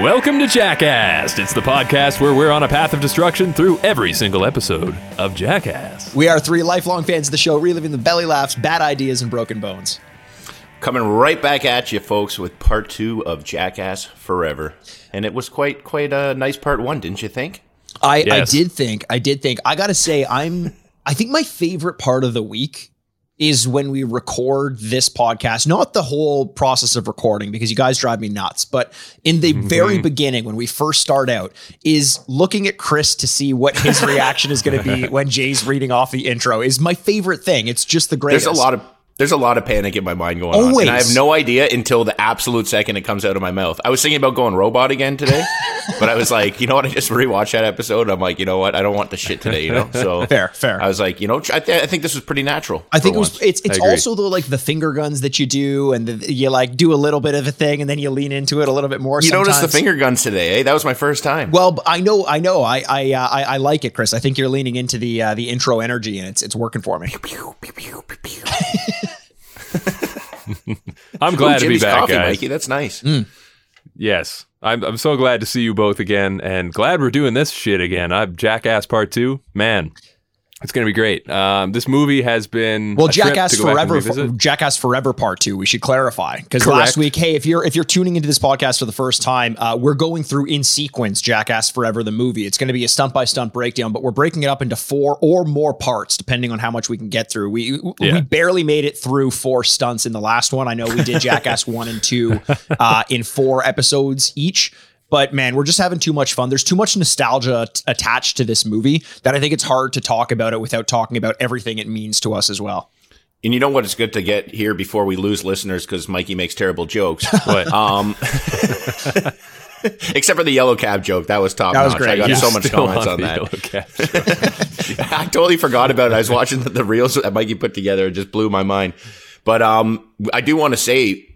Welcome to Jackass. It's the podcast where we're on a path of destruction through every single episode of Jackass. We are three lifelong fans of the show, reliving the belly laughs, bad ideas, and broken bones. Coming right back at you, folks, with part two of Jackass Forever. And it was quite quite a nice part one, didn't you think? I, I did think, I did think, I gotta say, I'm, I think my favorite part of the week is when we record this podcast, not the whole process of recording because you guys drive me nuts, but in the mm-hmm. very beginning, when we first start out, is looking at Chris to see what his reaction is going to be when Jay's reading off the intro is my favorite thing. It's just the greatest. There's a lot of there's a lot of panic in my mind going on. And I have no idea until the absolute second it comes out of my mouth. I was thinking about going robot again today, but I was like, you know what? I just rewatched that episode. I'm like, you know what? I don't want the shit today, you know? So Fair, fair. I was like, you know, I, th- I think this was pretty natural. I think it was. once. It's it's also the like the finger guns that you do, and the, you like do a little bit of a thing, and then you lean into it a little bit more. You noticed the finger guns today, eh? That was my first time. Well, I know, I know, I I, uh, I I like it, Chris. I think you're leaning into the uh, the intro energy, and it's it's working for me. I'm glad Ooh, to be back, coffee, guys. Mikey. That's nice. Mm. Yes. I'm, I'm so glad to see you both again and glad we're doing this shit again. I'm Jackass Part 2. Man, it's going to be great. Um, this movie has been. Well, Jackass to go back and Forever. Jackass Forever Part Two. We should clarify because last week, hey, if you're if you're tuning into this podcast for the first time, uh, we're going through in sequence Jackass Forever the movie. It's going to be a stunt by stunt breakdown, but we're breaking it up into four or more parts depending on how much we can get through. We Yeah. we barely made it through four stunts in the last one. I know we did Jackass one and two uh, in four episodes each. But man, we're just having too much fun. There's too much nostalgia t- attached to this movie that I think it's hard to talk about it without talking about everything it means to us as well. And you know what? It's good to get here before we lose listeners because Mikey makes terrible jokes. What? Um, except for the yellow cab joke, that was top That was notch. great, I got yeah. so much comments on on that. I totally forgot about it. I was watching the, the reels that Mikey put together. It just blew my mind. But um, I do want to say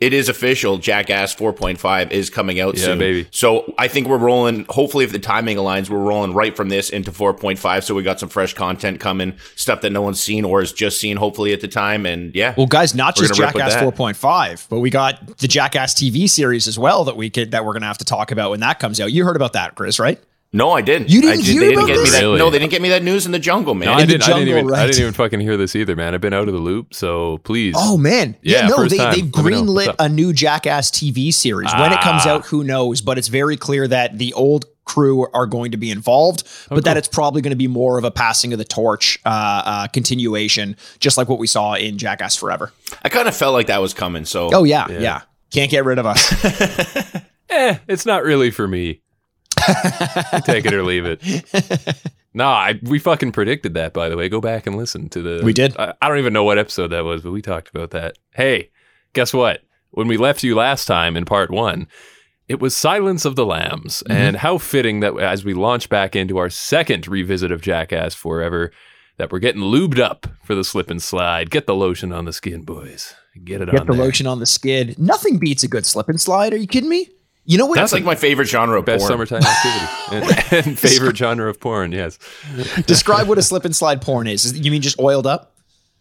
it is official. Jackass 4.5 is coming out Yeah, soon. baby. So I think we're rolling. Hopefully, if the timing aligns, we're rolling right from this into 4.5. So we got some fresh content coming, stuff that no one's seen or has just seen. Hopefully at the time. And yeah, Well, guys, not just gonna rip with Jackass 4.5, but we got the Jackass TV series as well that we could that we're gonna have to talk about when that comes out. You heard about that, Chris, right? No, I didn't. You didn't I hear they didn't about get me that. Really? No, they didn't get me that news in the jungle, man. No, I In didn't, I, didn't jungle, even, I didn't even fucking hear this either, man. I've been out of the loop, so please. Oh man, yeah, Yeah, no, they time. they've Let me know. greenlit a new Jackass TV series. When it comes Ah. out, who knows? But it's very clear that the old crew are going to be involved, Oh, but that it's probably going to be more of a passing of the torch uh, uh, continuation, just like what we saw in Jackass Forever. I kind of felt like that was coming. So Oh yeah, yeah, can't get rid of us. eh, it's not really for me. Take it or leave it. No, I, we fucking predicted that. By the way, go back and listen to the. We did? I, I don't even know what episode that was, but we talked about that. Hey, guess what? When we left you last time in part one, it was Silence of the Lambs, Mm-hmm. and how fitting that as we launch back into our second revisit of Jackass Forever, that we're getting lubed up for the slip and slide. Get the lotion on the skin, boys. Get it Get on Get the there. lotion on the skid. Nothing beats a good slip and slide. Are you kidding me? You know what? that's like my favorite genre of Best porn. summertime activity and, and favorite genre of porn. Yes. Describe what a slip and slide porn is. Is- You mean just oiled up?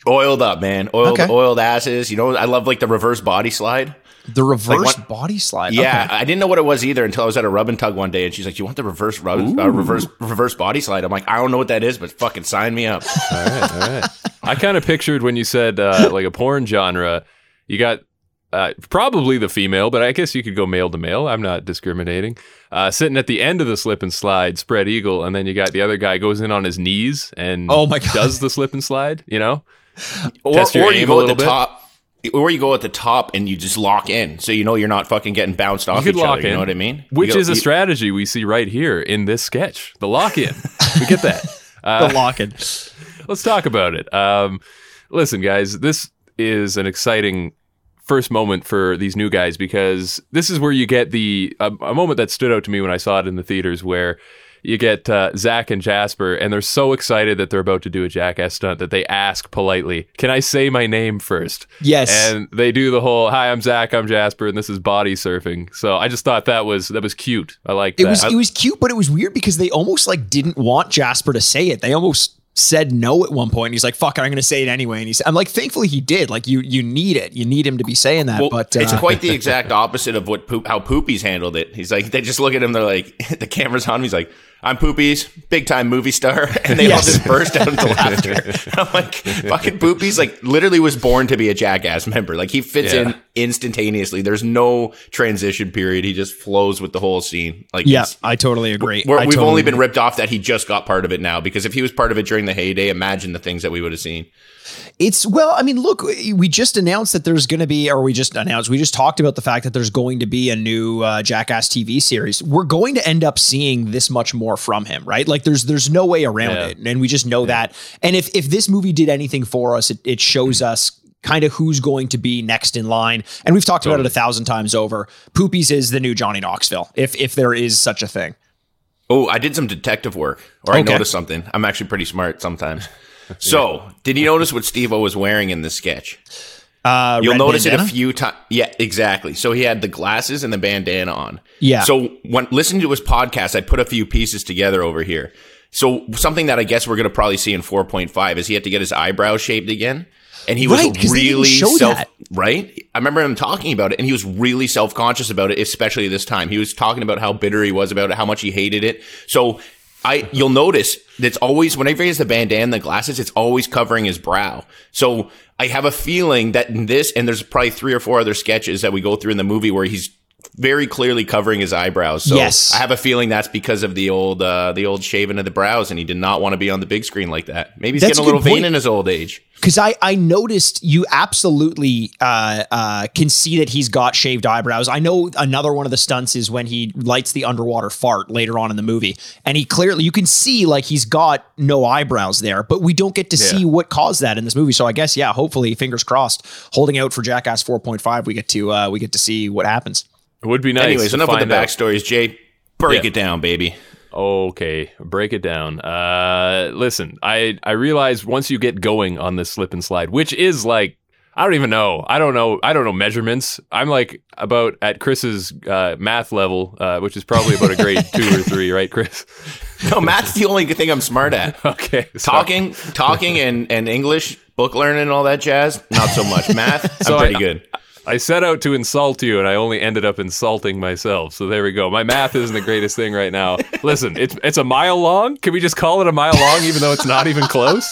Oiled up, man. Oiled, Okay. oiled asses. You know, I love like the reverse body slide. The reverse what- body slide. Yeah, Okay. I didn't know what it was either until I was at a rub and tug one day, and she's like, "You want the reverse rub, uh, reverse reverse body slide?" I'm like, "I don't know what that is, but fucking sign me up." All right. All right. I kind of pictured when you said uh, like a porn genre, you got uh, probably the female, but I guess you could go male to male. I'm not discriminating. Uh, sitting at the end of the slip and slide, spread eagle, and then you got the other guy goes in on his knees and Oh my God. does the slip and slide. You know, Or, Test your or you aim a go at the bit. top, or you go at the top and you just lock in, so you know you're not fucking getting bounced off you each lock other. in. You know what I mean? Which go- is a you- strategy we see right here in this sketch. The lock in. we get that. Uh, the locking. let's talk about it. Um, listen, guys, this is an exciting first moment for these new guys because this is where you get the a, a moment that stood out to me when I saw it in the theaters where you get uh, Zach and Jasper, and they're so excited that they're about to do a jackass stunt that they ask politely, "Can I say my name first? Yes. And they do the whole, "Hi, I'm Zach. I'm Jasper, and this is body surfing." So I just thought that was that was cute. I like it that. was it was cute, but it was weird because they almost like didn't want Jasper to say it. They almost said no at one point. He's like, "Fuck it, I'm going to say it anyway." And he's, I'm like, thankfully he did. Like you, you need it. You need him to be saying that. Well, but it's uh, quite the exact opposite of what poop, how Poopy's handled it. He's like, they just look at him. They're like, the camera's on him. He's like, I'm Poopy's big time movie star, and they all just burst out into laughter. I'm like, fucking Poopy's like literally was born to be a jackass member. Like he fits Yeah. in instantaneously. There's no transition period. He just flows with the whole scene. Like yeah, I totally agree. I we've totally only been ripped off that he just got part of it now. Because if he was part of it during the heyday, imagine the things that we would have seen. It's well, I mean, look, we just announced that there's going to be, or we just announced, we just talked about the fact that there's going to be a new uh, Jackass TV series. We're going to end up seeing this much more from him, right? Like, there's there's no way around Yeah. it, and we just know that. And if if this movie did anything for us, it, it shows us kind of who's going to be next in line. And we've talked about it a thousand times over. Poopies is the new Johnny Knoxville, if if there is such a thing. Oh, I did some detective work, or I noticed something. I'm actually pretty smart sometimes. So, did you notice what Steve-O was wearing in this sketch? Uh, You'll notice it a few times. Yeah, exactly. So he had the glasses and the bandana on. Yeah. So when listening to his podcast, I put a few pieces together over here. So something that I guess we're going to probably see in 4.5 is he had to get his eyebrows shaved again. And he was Right, really self that. right. I remember him talking about it, and he was really self conscious about it, especially this time. He was talking about how bitter he was about it, how much he hated it. So I, you'll notice that's always whenever he has the bandana and the glasses, it's always covering his brow. So I have a feeling that in this, and there's probably three or four other sketches that we go through in the movie where he's very clearly covering his eyebrows. So Yes. I have a feeling that's because of the old, uh, the old shaving of the brows, and he did not want to be on the big screen like that. Maybe he's That's getting a little vain in his old age. because I I noticed you absolutely uh, uh, can see that he's got shaved eyebrows. I know another one of the stunts is when he lights the underwater fart later on in the movie, and he clearly you can see like he's got no eyebrows there, but we don't get to see what caused that in this movie. So I guess yeah, hopefully, fingers crossed, holding out for Jackass 4.5, we get to uh, we get to see what happens. It would be nice. Anyways, enough with the out. backstories. Jay, break Yeah. it down, baby. Okay, break it down. Uh, listen, I I realize once you get going on this slip and slide, which is like I don't even know. I don't know. I don't know measurements. I'm like about at Chris's uh, math level, uh, which is probably about a grade two or three, right, Chris? No, math's the only thing I'm smart at. Okay, so- Talking, talking, and, and English, book learning, and all that jazz. Not so much. Math, So I'm pretty I- good. I set out to insult you, and I only ended up insulting myself. So there we go. My math isn't the greatest thing right now. Listen, it's it's a mile long. Can we just call it a mile long, even though it's not even close?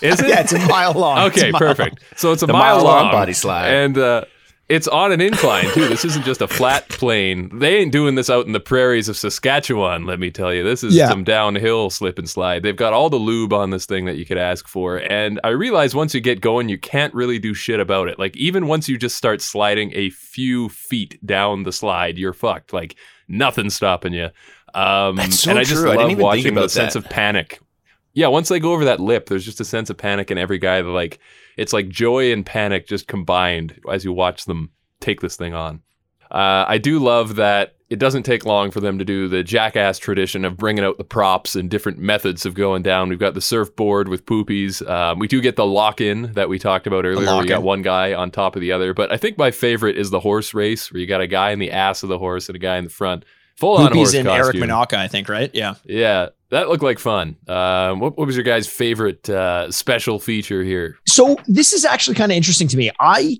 Is it? Yeah, it's a mile long. Okay, mile perfect. So it's a mile, mile long long body slide. and uh, it's on an incline too. This isn't just a flat plane. They ain't doing this out in the prairies of Saskatchewan. Let me tell you, this is Yeah. some downhill slip and slide. They've got all the lube on this thing that you could ask for, and I realize once you get going, you can't really do shit about it. Like even once you just start sliding a few feet down the slide, you're fucked. Like nothing's stopping you. Um, That's so and I just true. I love think watching the about sense that. of panic. Yeah, once they go over that lip, there's just a sense of panic in every guy that like it's like joy and panic just combined as you watch them take this thing on. Uh, I do love that it doesn't take long for them to do the jackass tradition of bringing out the props and different methods of going down. We've got the surfboard with poopies. Um, we do get the lock in that we talked about earlier. We got one guy on top of the other. But I think my favorite is the horse race where you got a guy in the ass of the horse and a guy in the front. Full on horse Poopies and Eric costume. Manaka, I think, right? Yeah. Yeah, that looked like fun. Um, what, what was your guys' favorite uh, special feature here? So this is actually kind of interesting to me. I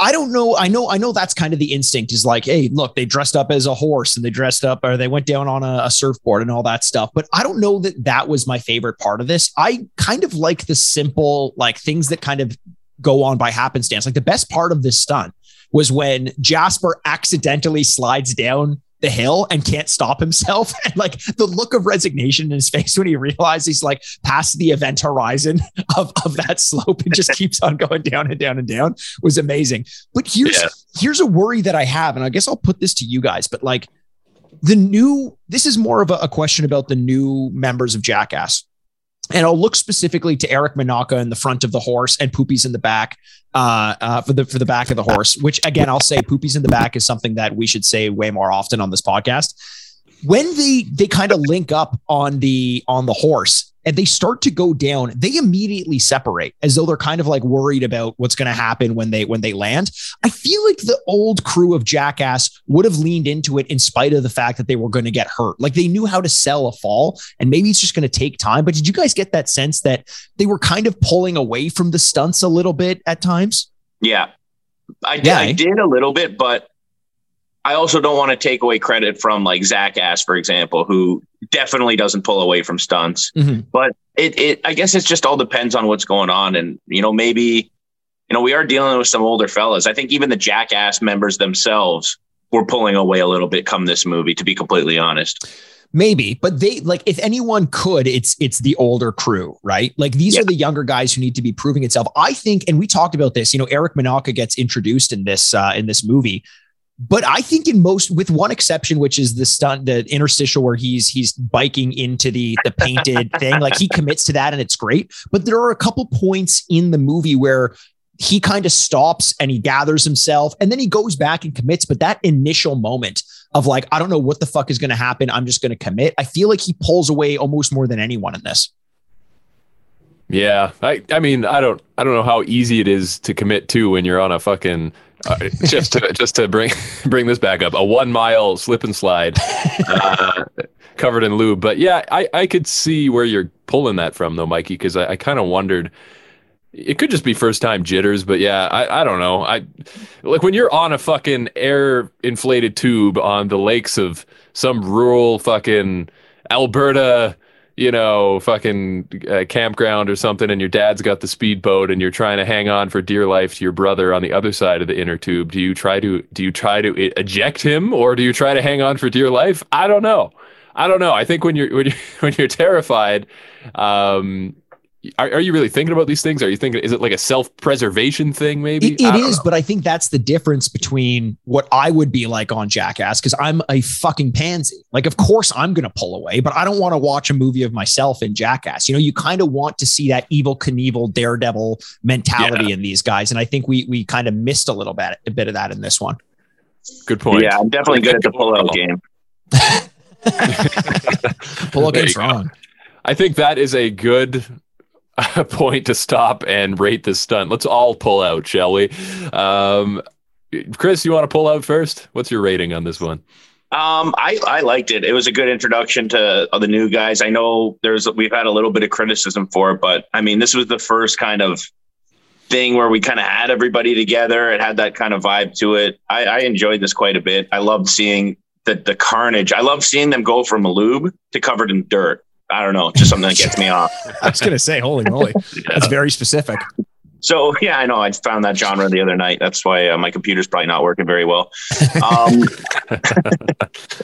I don't know. I know. I know that's kind of the instinct is like, hey, look, they dressed up as a horse and they dressed up or they went down on a, a surfboard and all that stuff. But I don't know that that was my favorite part of this. I kind of like the simple, like things that kind of go on by happenstance. Like the best part of this stunt was when Jasper accidentally slides down the hill and can't stop himself. And like the look of resignation in his face when he realizes he's like past the event horizon of, of that slope and just keeps on going down and down and down was amazing. But here's Yeah. here's a worry that I have, and I guess I'll put this to you guys, but like the new this is more of a, a question about the new members of Jackass. And I'll look specifically to Eric Manaka in the front of the horse and Poopies in the back uh, uh, for the for the back of the horse. Which again, I'll say Poopies in the back is something that we should say way more often on this podcast. when they they kind of link up on the on the horse and they start to go down they immediately separate as though they're kind of like worried about what's going to happen when they when they land i feel like the old crew of jackass would have leaned into it in spite of the fact that they were going to get hurt like they knew how to sell a fall and maybe it's just going to take time but did you guys get that sense that they were kind of pulling away from the stunts a little bit at times Yeah. I did, Yeah, eh? I did a little bit, but I also don't want to take away credit from like Zach Ass, for example, who definitely doesn't pull away from stunts. Mhm. But it, it, I guess it just all depends on what's going on. And, you know, maybe, you know, we are dealing with some older fellas. I think even the Jackass members themselves were pulling away a little bit come this movie, to be completely honest. Maybe, but they like if anyone could, it's it's the older crew, right? Like these Yeah. are the younger guys who need to be proving itself. I think, and we talked about this. You know, Eric Manaka gets introduced in this uh, in this movie, but I think in most, with one exception, which is the stunt, the interstitial where he's he's biking into the the painted thing, like he commits to that and it's great. But there are a couple points in the movie where he kind of stops and he gathers himself and then he goes back and commits. But that initial moment of like, I don't know what the fuck is going to happen. I'm just going to commit. I feel like he pulls away almost more than anyone in this. Yeah, I I mean I don't I don't know how easy it is to commit to when you're on a fucking uh, just to just to bring bring this back up a one mile slip and slide uh, covered in lube. But yeah, I I could see where you're pulling that from though, Mikey, because I, I kind of wondered. It could just be first time jitters, but yeah, I, I don't know. I like when you're on a fucking air inflated tube on the lakes of some rural fucking Alberta you know, fucking uh, campground or something, and your dad's got the speedboat, and you're trying to hang on for dear life to your brother on the other side of the inner tube. Do you try to do you try to e- eject him, or do you try to hang on for dear life? I don't know. I don't know. I think when you're when you're when you're terrified, um, are, are you really thinking about these things? Are you thinking is it like a self preservation thing? Maybe It, I it don't is, know. but I think that's the difference between what I would be like on Jackass because I'm a fucking pansy. Like, of course, I'm going to pull away, but I don't want to watch a movie of myself in Jackass. You know, you kind of want to see that Evel Knievel daredevil mentality in these guys, and I think we we kind of missed a little bit a bit of that in this one. Good point. Yeah, I'm definitely good at the pullout game. Pull There against you go. wrong. I think that is a good point to stop and rate this stunt. Let's all pull out, shall we? Um, Chris, you want to pull out first? What's your rating on this one? Um, I, I liked it. It was a good introduction to the new guys. I know there's we've had a little bit of criticism for it, but I mean, this was the first kind of thing where we kind of had everybody together. It had that kind of vibe to it. I, I enjoyed this quite a bit. I loved seeing the the carnage. I love seeing them go from a lube to covered in dirt. I don't know, just something that gets me off. I was going to say, holy moly, that's very specific. So yeah, I know. I found that genre the other night. That's why uh, my computer's probably not working very well. Um,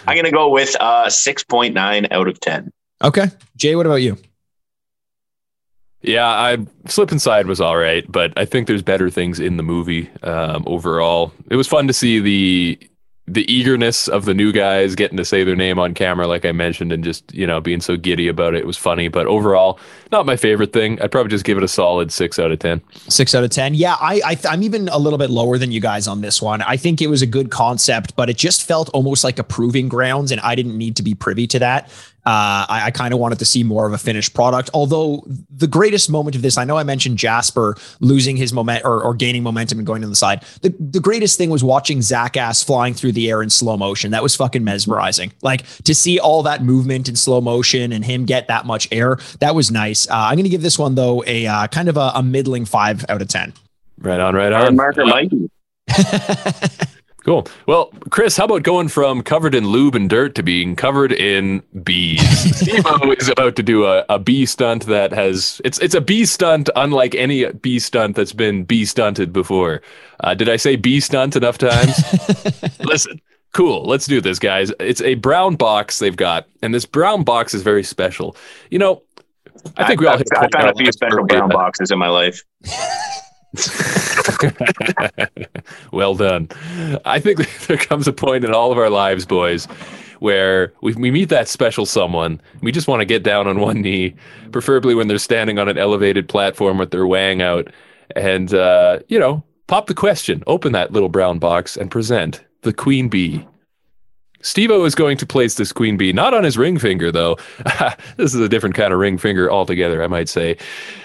I'm gonna go with uh, six point nine out of ten. Okay, Jay, what about you? Yeah, I Slip and slide was all right, but I think there's better things in the movie um, overall. It was fun to see the the eagerness of the new guys getting to say their name on camera, like I mentioned, and just you know being so giddy about it. Was funny, but overall, not my favorite thing. I'd probably just give it a solid six out of ten. Six out of ten. Yeah, I, I I'm even a little bit lower than you guys on this one. I think it was a good concept, but it just felt almost like a proving grounds, and I didn't need to be privy to that. Uh, I, I kind of wanted to see more of a finished product. Although the greatest moment of this, I know I mentioned Jasper losing his moment or, or gaining momentum and going to the side. The, the greatest thing was watching Zach Ass flying through the air in slow motion. That was fucking mesmerizing. Like to see all that movement in slow motion and him get that much air. That was nice. Uh, I'm going to give this one though a uh, kind of a, a middling five out of ten. Right on, right Hard on. marker Mikey. Cool. Well, Chris, how about going from covered in lube and dirt to being covered in bees? Steve-O is about to do a, a bee stunt that has it's it's a bee stunt unlike any bee stunt that's been bee stunted before. Uh, did I say bee stunt enough times? Listen, cool. Let's do this, guys. It's a brown box they've got, and this brown box is very special. You know, I think we all I've, I've a few special brown boxes in my life. well done. I think there comes a point in all of our lives, boys, where we, we meet that special someone. We just want to get down on one knee, preferably when they're standing on an elevated platform with their wang out, and, uh, you know, pop the question, open that little brown box, and present the queen bee. Steve-O is going to place this queen bee not on his ring finger though. this is a different kind of ring finger altogether, I might say.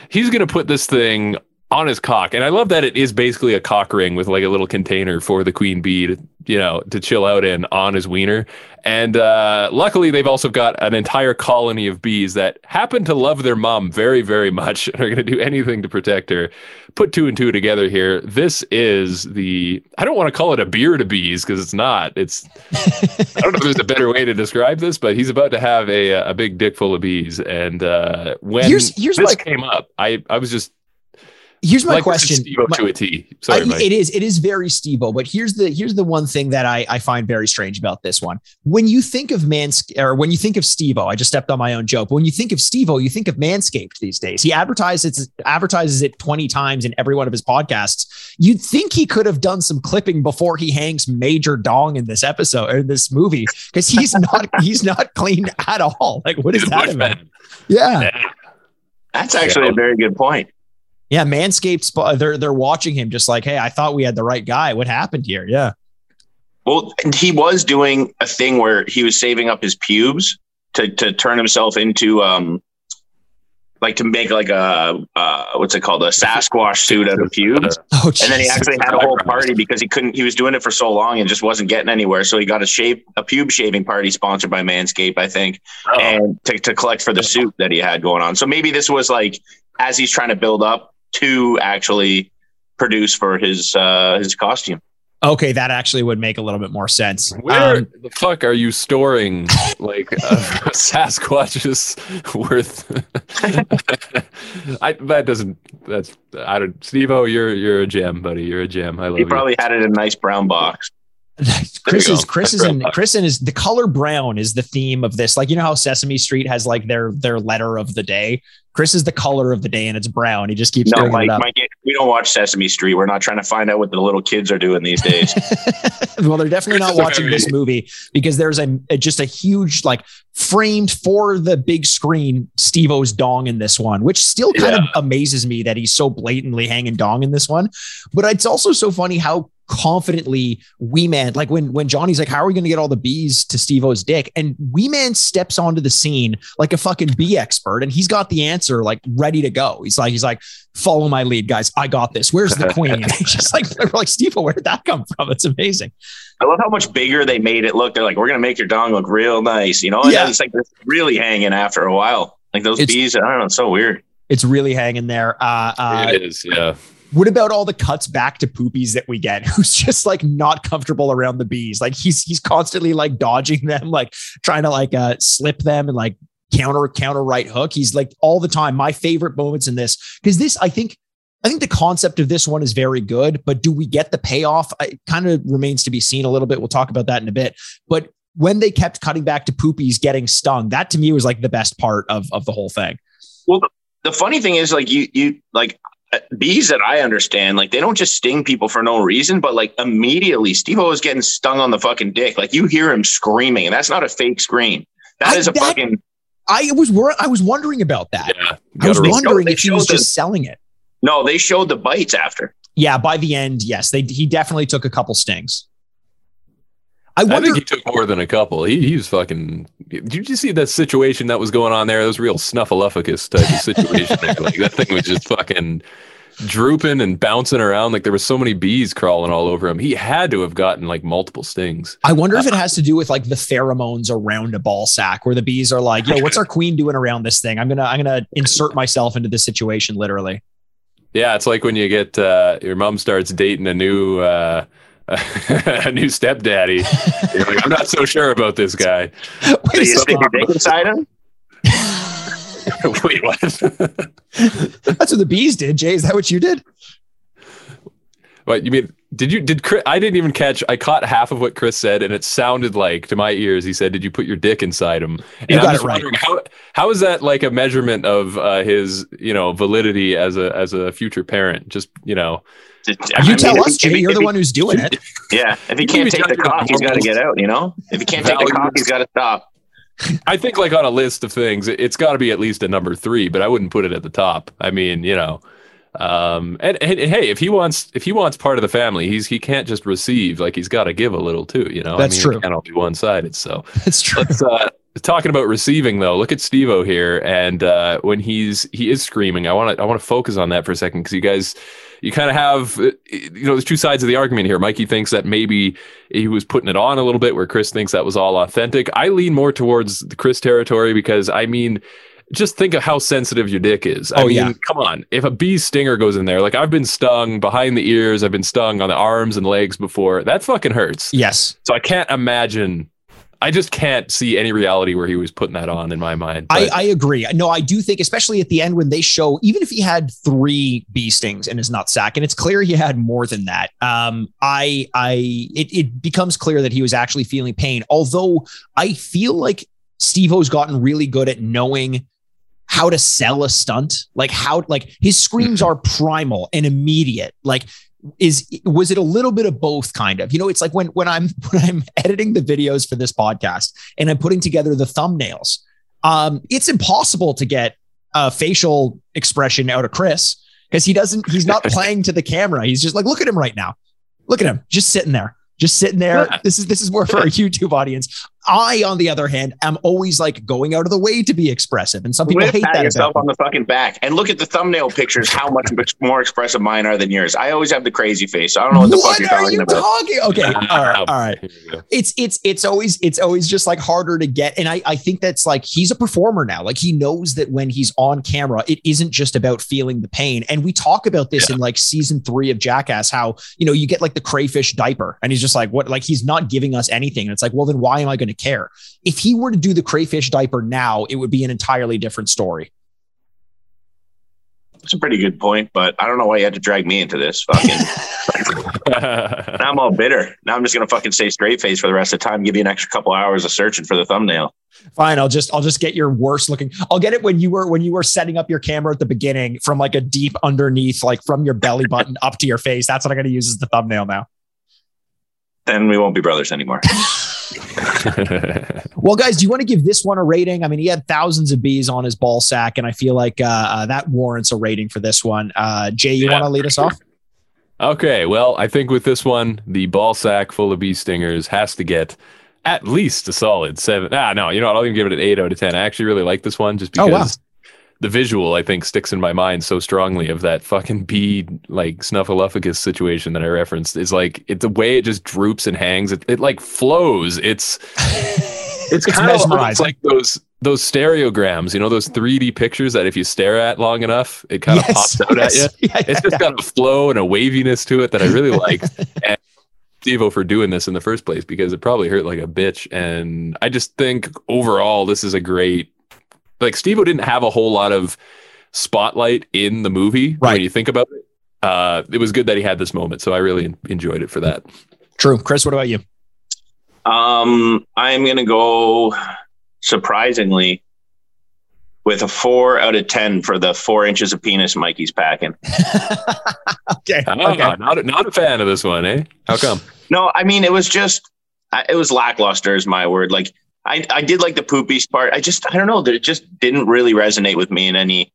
He's going to put this thing on his cock. And I love that it is basically a cock ring with like a little container for the queen bee to, you know, to chill out in on his wiener. And uh, luckily, they've also got an entire colony of bees that happen to love their mom very, very much and are going to do anything to protect her. Put two and two together here. This is the, I don't want to call it a beer to bees because it's not. It's, I don't know if there's a better way to describe this, but he's about to have a, a big dick full of bees. And uh, when Here's- here's this came up, I, I was just Here's my like question. Steve-O My- to a T. Sorry, I- Mike. it is it is very Steve-O, but here's the here's the one thing that I, I find very strange about this one. When you think of Mans or when you think of Steve-O, I just stepped on my own joke. But when you think of Steve-O, you think of Manscaped these days. He advertises it, advertises it 20 times in every one of his podcasts. You'd think he could have done some clipping before he hangs major dong in this episode or in this movie because he's not he's not clean at all. Like what is He's that bushman. about? Yeah. That's actually a very good point. Yeah, Manscaped they're they're watching him just like, "Hey, I thought we had the right guy. What happened here?" Yeah. Well, and he was doing a thing where he was saving up his pubes to to turn himself into um like to make like a uh what's it called a Sasquatch suit out of pubes. Oh, And then he actually had a whole party because he couldn't he was doing it for so long and just wasn't getting anywhere. So he got a shape a pube shaving party sponsored by Manscaped, I think, Oh. and to, to collect for the suit that he had going on. So maybe this was like as he's trying to build up to actually produce for his uh his costume. Okay, that actually would make a little bit more sense. Where Um, the fuck are you storing like a Sasquatch's worth? I that doesn't. That's I don't. Steve-O, you're you're a gem, buddy. You're a gem. I love He you. probably had it in a nice brown box. Chris is. Chris is in Chris in is the color brown is the theme of this. Like you know how Sesame Street has like their their letter of the day. Chris is the color of the day and it's brown. He just keeps No, Mike. Mike, we don't watch Sesame Street. We're not trying to find out what the little kids are doing these days. well, they're definitely not Chris is a watching this movie because there's a, a- just a huge like framed for the big screen Steve-O's dong in this one, which still kind of amazes me that he's so blatantly hanging dong in this one. But it's also so funny how confidently Wee Man, like when when Johnny's like, "How are we going to get all the bees to Steve-O's dick?" and Wee Man steps onto the scene like a fucking bee expert, and he's got the answer like ready to go. He's like, he's like, "Follow my lead, guys. I got this. Where's the queen?" And just like, we're like, Steve-O, where did that come from? It's amazing. I love how much bigger they made it look. They're like, we're gonna make your dong look real nice, you know? And Yeah. it's like really hanging after a while. Like those It's- bees, I don't know, it's so weird. It's really hanging there. Uh, uh, it is. Yeah. What about all the cuts back to poopies that we get? Who's just like not comfortable around the bees? Like he's he's constantly like dodging them, like trying to like uh slip them and like counter counter right hook. He's like all the time. My favorite moments in this because this I think I think the concept of this one is very good, but do we get the payoff? It kind of remains to be seen a little bit. We'll talk about that in a bit. But when they kept cutting back to poopies getting stung, that to me was like the best part of of the whole thing. Well, the, funny thing is, like you, you like Uh, bees that I understand, like they don't just sting people for no reason, but like immediately, Steve-O is getting stung on the fucking dick. Like you hear him screaming, and that's not a fake scream. That I- is a that- fucking I was wor- I was wondering about that. Yeah. I was wondering they if he was showed just selling it. no. They showed the bites after. Yeah, by the end, yes, they he definitely took a couple stings. I I think he took more than a couple. He, he was fucking. Did you see that situation that was going on there? That was real snuffleupagus type of situation. there. Like that thing was just fucking drooping and bouncing around. Like there was so many bees crawling all over him. He had to have gotten like multiple stings. I wonder if it has to do with like the pheromones around a ball sack, where the bees are like, "Yo, what's our queen doing around this thing? I'm gonna I'm gonna insert myself into this situation, literally." Yeah, it's like when you get uh, your mom starts dating a new uh, a new stepdaddy. You're like, I'm not so sure about this guy. So Wait, you so- stick your dick inside him. Wait, what? that's what the bees did. Jay, is that what you did? What you mean? Did you did Chris? I didn't even catch. I caught half of what Chris said, and it sounded like to my ears. He said, "Did you put your dick inside him?" And You I'm got just it right. How how is that like a measurement of uh, his you know validity as a as a future parent? Just you know, I You mean, tell if us, he- if Jay. he- You're if the he- one who's doing it. Yeah, if he You can't be take the judging cock, he's got to get out. You know, if he can't take the Values. cock, he's got to stop. I think like on a list of things, it, it's got to be at least a number three, but I wouldn't put it at the top. I mean, you know, Um, and, and, and hey, if he wants if he wants part of the family, he's he can't just receive. Like he's got to give a little too. You know, That's I mean, true. It can't all be one sided. So It's true. let's uh talking about receiving though look at steve here and uh when he's he is screaming i want to i want to focus on that for a second because you guys you kind of have uh, you know there's two sides of the argument here mikey thinks that maybe he was putting it on a little bit where chris thinks that was all authentic i lean more towards the chris territory because i mean just think of how sensitive your dick is. I Oh, mean, yeah. come on. If a bee stinger goes in there, like I've been stung behind the ears, I've been stung on the arms and legs before. That fucking hurts. Yes. So I can't imagine. I just can't see any reality where he was putting that on in my mind. I, I agree. No, I do think, especially at the end when they show, even if he had three bee stings in his nutsack, and it's clear he had more than that. Um, I, I, it, it becomes clear that he was actually feeling pain. Although I feel like Steve-O's gotten really good at knowing how to sell a stunt, like how, like his screams are primal and immediate. Like is was it a little bit of both kind of? You know it's like when when i'm when i'm editing the videos for this podcast and i'm putting together the thumbnails um it's impossible to get a facial expression out of chris because he doesn't he's not playing to the camera. He's just like look at him right now. Look at him. Just sitting there. Just sitting there. This is this is more for our youtube audience i on the other hand am always like going out of the way to be expressive and some people Whip hate pat that yourself about on the fucking back and look at the thumbnail pictures. How much more expressive mine are than yours. I always have the crazy face. So I don't know what the fuck what you're talking you about. talking okay all right all right Here we go. it's it's it's always it's always just like harder to get and i i think that's like he's a performer now like he knows that when he's on camera it isn't just about feeling the pain and we talk about this in like season three of jackass how you know you get like the crayfish diaper and he's just like what like he's not giving us anything and it's like well then why am i going to care if he were to do the crayfish diaper now it would be an entirely different story It's a pretty good point, but I don't know why you had to drag me into this. Fucking, now I'm all bitter. Now I'm just gonna fucking stay straight face for the rest of the time. Give you an extra couple hours of searching for the thumbnail. fine i'll just i'll just get your worst looking i'll get it when you were when you were setting up your camera at the beginning from like a deep underneath like from your belly button up to your face that's what i'm going to use as the thumbnail now Then we won't be brothers anymore. Well, guys, do you want to give this one a rating? I mean, he had thousands of bees on his ball sack, and I feel like uh, uh, that warrants a rating for this one. Uh, Jay, you Yeah. want to lead us off? okay, well, I think with this one, the ball sack full of bee stingers has to get at least a solid seven. Ah, no, you know what? I'll even give it an eight out of ten. I actually really like this one just Oh, because wow. The visual I think sticks in my mind so strongly of that fucking bee like snuffleupagus situation that I referenced. Is like it's the way it just droops and hangs. It, it like flows. It's it's, It's kind of mesmerizing. like those those stereograms, you know, those 3D pictures that if you stare at long enough, it kind of pops out at you. yes. Yeah, It's just got a flow and a waviness to it that I really like. and Steve-O for doing this in the first place because it probably hurt like a bitch. And I just think overall this is a great like Steve-O didn't have a whole lot of spotlight in the movie Right. when you think about it. Uh, it was good that he had this moment, so I really enjoyed it for that. True. Chris, what about you? Um, I'm gonna go surprisingly with a four out of ten for the four inches of penis Mikey's packing. okay. Ah, Okay. not, a- not a fan of this one, eh? How come? No, I mean it was just it was lackluster is my word. Like I I did like the poopies part. I just I don't know it just didn't really resonate with me in any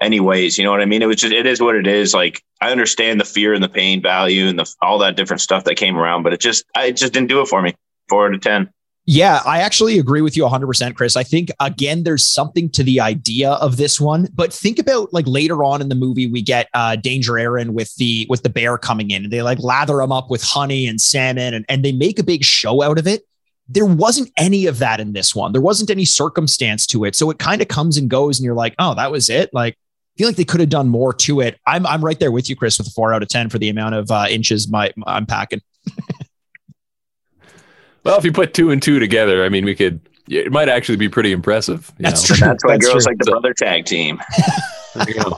any ways. You know what I mean? It was just it is what it is. Like I understand the fear and the pain value and the all that different stuff that came around, but it just I it just didn't do it for me. Four out of ten. Yeah, I actually agree with you 100%, Chris. I think, again, there's something to the idea of this one. But think about like later on in the movie, we get uh, Danger Ehren with the with the bear coming in and they like lather him up with honey and salmon and, and they make a big show out of it. There wasn't any of that in this one. There wasn't any circumstance to it. So it kind of comes and goes and you're like, oh, that was it. Like, I feel like they could have done more to it. I'm, I'm right there with you, Chris, with a four out of 10 for the amount of uh, inches my, I'm packing. Well, if you put two and two together, I mean, we could. It might actually be pretty impressive. you That's know? true. That's why That's girls true. like the brother tag team. There you go.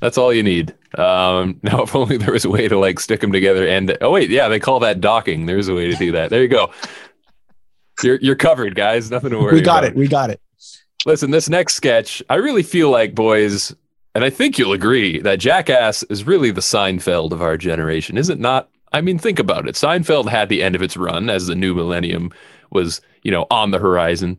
That's all you need. Um, now, if only there was a way to like stick them together. And oh wait, yeah, they call that docking. There's a way to do that. There you go. You're you're covered, guys. Nothing to worry. We got about. it. We got it. Listen, this next sketch, I really feel like, boys, and I think you'll agree that Jackass is really the Seinfeld of our generation, is it not? I mean, think about it. Seinfeld had the end of its run as the new millennium was, you know, on the horizon.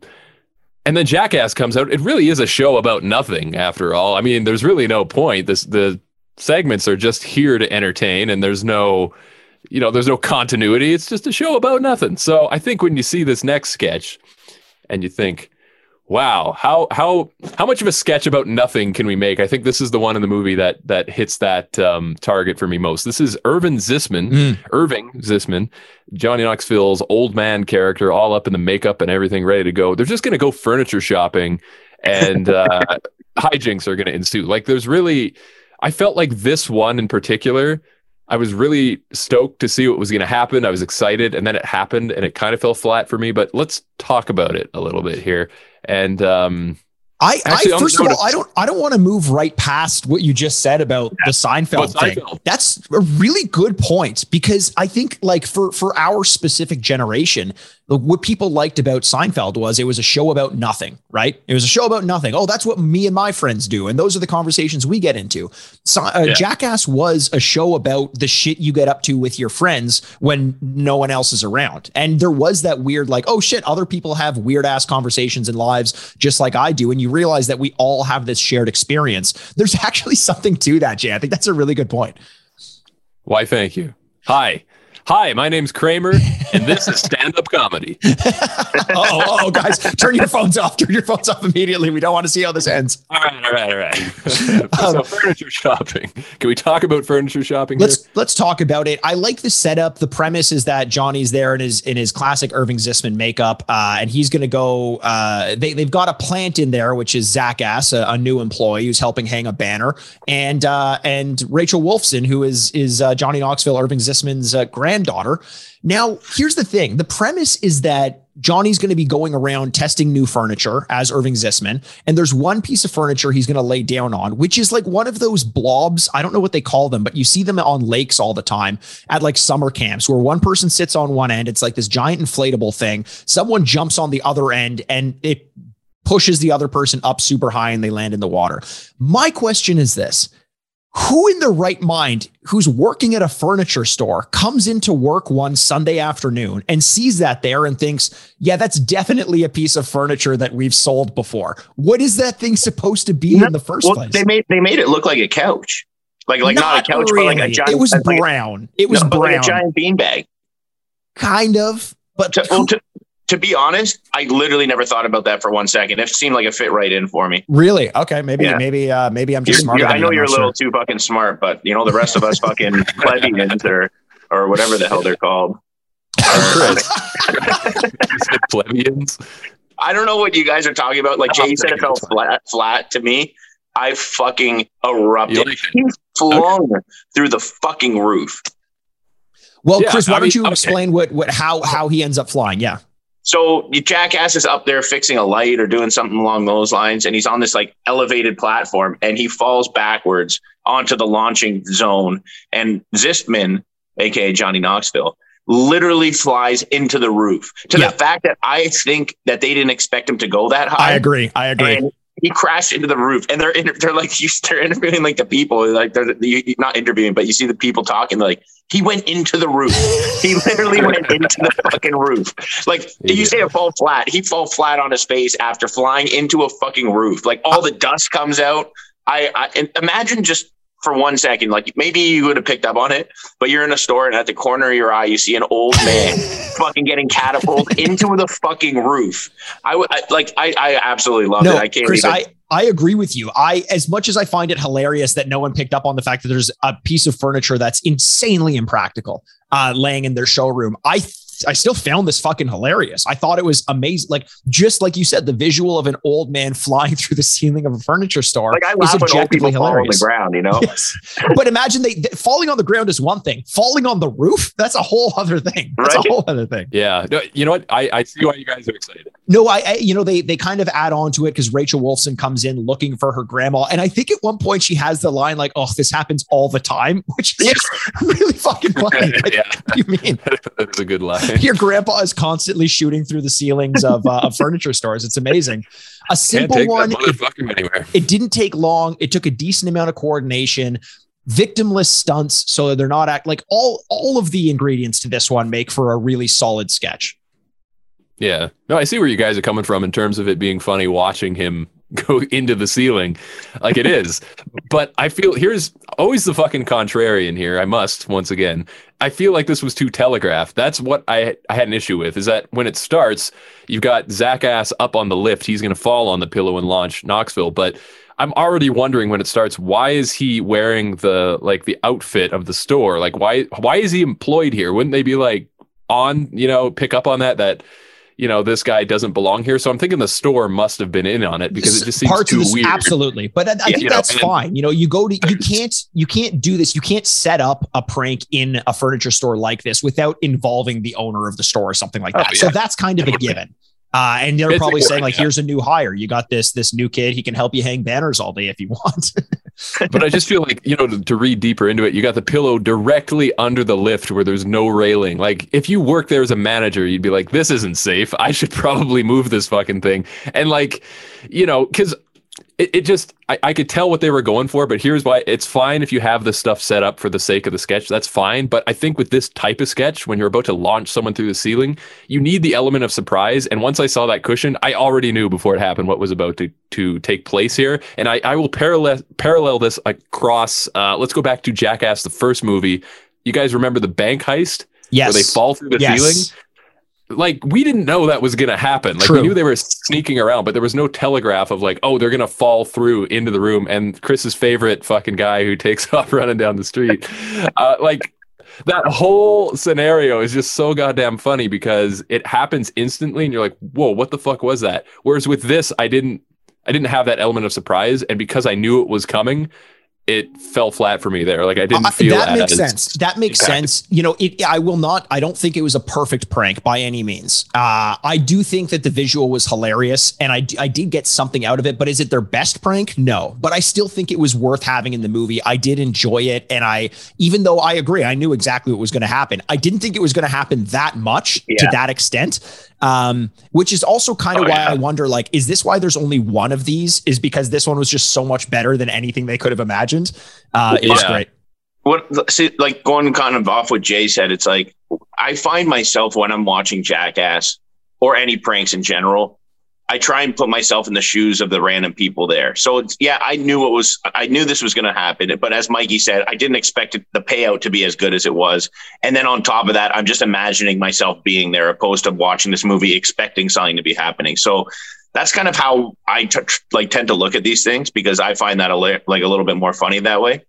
and then Jackass comes out. It really is a show about nothing after all. I mean, there's really no point. This the segments are just here to entertain and there's no you know, there's no continuity. It's just a show about nothing. So I think when you see this next sketch and you think, wow, how how how much of a sketch about nothing can we make? I think this is the one in the movie that that hits that um, target for me most. This is Irvin Zisman, Mm. Irving Zisman, Johnny Knoxville's old man character, all up in the makeup and everything, ready to go. They're just going to go furniture shopping, and uh, hijinks are going to ensue. Like there's really, I felt like this one in particular. I was really stoked to see what was going to happen. I was excited, and then it happened, and it kind of fell flat for me. But let's talk about it a little bit here. And um, I, Actually, I first of all, I don't, I don't want to move right past what you just said about the Seinfeld About thing. That's a really good point because I think, like for for our specific generation, what people liked about Seinfeld was it was a show about nothing, right? It was a show about nothing. Oh, that's what me and my friends do, and those are the conversations we get into. So, uh, Yeah. Jackass was a show about the shit you get up to with your friends when no one else is around, and there was that weird, like, oh shit, other people have weird ass conversations in lives just like I do, and you realize that we all have this shared experience. There's actually something to that, Jay. I think that's a really good point. why, thank you. Hi. Hi, my name's Kramer, and this is stand up comedy. oh, oh, guys, turn your phones off. Turn your phones off immediately. We don't want to see how this ends. All right, all right, all right. so, furniture shopping. Can we talk about furniture shopping? Let's let's talk about it. I like the setup. The premise is that Johnny's there in his in his classic Irving Zisman makeup, uh, and he's going to go. Uh, they they've got a plant in there, which is Zach Ass, a, a new employee who's helping hang a banner, and uh, and Rachel Wolfson, who is is uh, Johnny Knoxville, Irving Zisman's uh, granddaughter. Now, here's the thing: the premise is that Johnny's going to be going around testing new furniture as Irving Zisman. And there's one piece of furniture he's going to lay down on, which is like one of those blobs. I don't know what they call them, but you see them on lakes all the time at like summer camps where one person sits on one end. It's like this giant inflatable thing. Someone jumps on the other end and it pushes the other person up super high and they land in the water. My question is this who in their right mind who's working at a furniture store comes into work one Sunday afternoon and sees that there and thinks, yeah, that's definitely a piece of furniture that we've sold before. What is that thing supposed to be in the first Well, place? they made they made it look like a couch, like like not, a couch, but like a giant. It was like- brown. It was no, brown, like a giant beanbag. kind of. But To, well, to, to be honest, I literally never thought about that for one second. It seemed like it fit right in for me. really, okay, maybe, Yeah. maybe, uh, maybe I'm just You're- smarter. you're- than I know you're a little sure. too fucking smart, but you know the rest of us fucking plebeians or or whatever the hell they're called. plebeians. I don't know what you guys are talking about. Like No, Jay said, it felt flat. Flat to me. I fucking erupted. Like it? He flung through the fucking roof. Well, Yeah, Chris, why I don't mean, you okay. explain what, what, how, how he ends up flying? Yeah. So jackass is up there fixing a light or doing something along those lines, and he's on this like elevated platform, and he falls backwards onto the launching zone. And Zisman, aka Johnny Knoxville, literally flies into the roof. To Yeah. the fact that I think that they didn't expect him to go that high. I agree. I agree. And he crashed into the roof, and they're inter- they're like you- they're interviewing like the people, like they're you, not interviewing, but you see the people talking. Like he went into the roof. he literally went into the fucking roof. Like He you say, a fall flat. He fall flat on his face after flying into a fucking roof. Like all the dust comes out. I, I imagine just for one second, like maybe you would have picked up on it, but you're in a store and at the corner of your eye, you see an old man fucking getting catapulted into the fucking roof. I would like. I, I absolutely love no, it. I can't Chris, even. I, I agree with you. I, as much as I find it hilarious that no one picked up on the fact that there's a piece of furniture that's insanely impractical, uh, laying in their showroom, I, I still found this fucking hilarious. I thought it was amazing. Like, just like you said, the visual of an old man flying through the ceiling of a furniture store like I is laugh when old objectively people fall on the hilarious. ground. You know. Yes. But imagine they th- falling on the ground is one thing. Falling on the roof, that's a whole other thing. That's Right. a whole other thing. Yeah. No, you know what? I, I see why you guys are excited. No, I, I you know, they they kind of add on to it because Rachel Wolfson comes in looking for her grandma, and I think at one point she has the line like, "Oh, this happens all the time," which is Yeah. just really fucking funny. Like, yeah, what do you mean? that's a good line. Your grandpa is constantly shooting through the ceilings of, uh, of furniture stores. It's amazing. A simple one. It, it didn't take long. It took a decent amount of coordination. Victimless stunts, so they're not act like all all of the ingredients to this one make for a really solid sketch. Yeah. No, I see where you guys are coming from in terms of it being funny watching him go into the ceiling like it is. but I feel here's always the fucking contrarian here. I must once again. I feel like this was too telegraphed. That's what I I had an issue with is that when it starts, you've got Zach Ass up on the lift. He's going to fall on the pillow and launch Knoxville, but I'm already wondering when it starts why is he wearing the like the outfit of the store? Like why why is he employed here? Wouldn't they be like on, you know, pick up on that that you know, this guy doesn't belong here. So I'm thinking the store must have been in on it because it just seems Parts too this, weird. absolutely. But I, I Yeah, think know, that's and- fine. You know, you go to you can't you can't do this. You can't set up a prank in a furniture store like this without involving the owner of the store or something like Oh, that. So that's kind of a given. Uh, and they're It's probably saying like, "Here's a new hire. You got this this new kid. He can help you hang banners all day if you want." but I just feel like, you know, to, to read deeper into it, you got the pillow directly under the lift where there's no railing. Like, if you work there as a manager, you'd be like, this isn't safe. I should probably move this fucking thing. And, like, you know, because it, it just, I, I could tell what they were going for, but here's why it's fine if you have this stuff set up for the sake of the sketch. That's fine. But I think with this type of sketch, when you're about to launch someone through the ceiling, you need the element of surprise. And once I saw that cushion, I already knew before it happened what was about to, to take place here. And I, I will parallel parallel this across. Uh, let's go back to Jackass, the first movie. You guys remember the bank heist yes, where they fall through the Yes. ceiling? Like we didn't know that was gonna happen. Like we knew they were sneaking around, but there was no telegraph of like, oh, they're gonna fall through into the room. And Chris's favorite fucking guy who takes off running down the street, uh, like that whole scenario is just so goddamn funny because it happens instantly, and you're like, whoa, what the fuck was that? Whereas with this, I didn't, I didn't have that element of surprise, and because I knew it was coming, it fell flat for me there. Like I didn't Uh, feel that makes as- sense. That makes Exactly. sense. You know, it, I will not. I don't think it was a perfect prank by any means. Uh, I do think that the visual was hilarious, and I I did get something out of it. But is it their best prank? No. But I still think it was worth having in the movie. I did enjoy it, and I even though I agree, I knew exactly what was going to happen. I didn't think it was going to happen that much to that extent. Um, which is also kind of Oh, why yeah. I wonder, like, is this why there's only one of these? Is because this one was just so much better than anything they could have imagined. Uh, it was Yeah. great. what see like going kind of off what Jay said, it's like I find myself when I'm watching Jackass or any pranks in general, I try and put myself in the shoes of the random people there. So it's yeah, I knew what was I knew this was gonna happen, but as Mikey said, I didn't expect it, the payout to be as good as it was. And then on top of that, I'm just imagining myself being there opposed to watching this movie expecting something to be happening. So that's kind of how I t- like tend to look at these things because I find that a li- like a little bit more funny that way.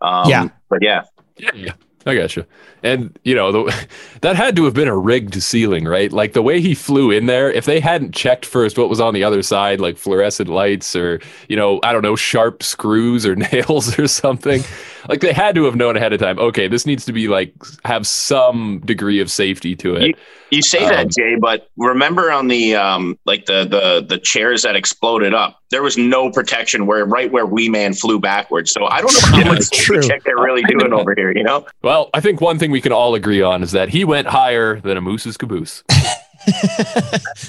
Um, Yeah. but yeah, Yeah, yeah. I gotcha. And you know, the, that had to have been a rigged ceiling, right? Like the way he flew in there, if they hadn't checked first what was on the other side, like fluorescent lights or, you know, I don't know, sharp screws or nails or something, like they had to have known ahead of time, okay, this needs to be like have some degree of safety to it. You say Um, that, Jay, but remember on the um like the the the chairs that exploded up, there was no protection where right where Wee Man flew backwards. So I don't know how much it's true. check they're really doing over here. You know, Well, I think one thing we can all agree on is that he went higher than a moose's caboose.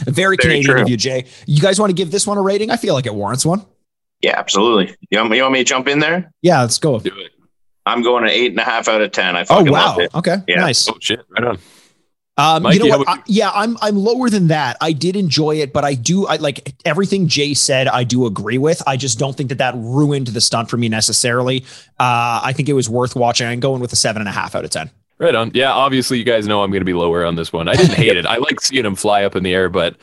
Very Very Canadian true. of you, Jay. You guys want to give this one a rating? I feel like it warrants one. yeah, absolutely. You want, me- you want me to jump in there? Yeah, let's go. Do it. I'm going an eight and a half out of ten. I Oh fucking wow. it. Okay. Yeah. Nice. Oh shit, right on. Um, Mikey, you know how what? about I- yeah, I'm I'm lower than that. I did enjoy it, but I do I like everything Jay said. I do agree with. I just don't think that that ruined the stunt for me necessarily. Uh, I think it was worth watching. I'm going with a seven and a half out of ten. Right on. Yeah, obviously you guys know I'm going to be lower on this one. I didn't hate it. I like seeing him fly up in the air, but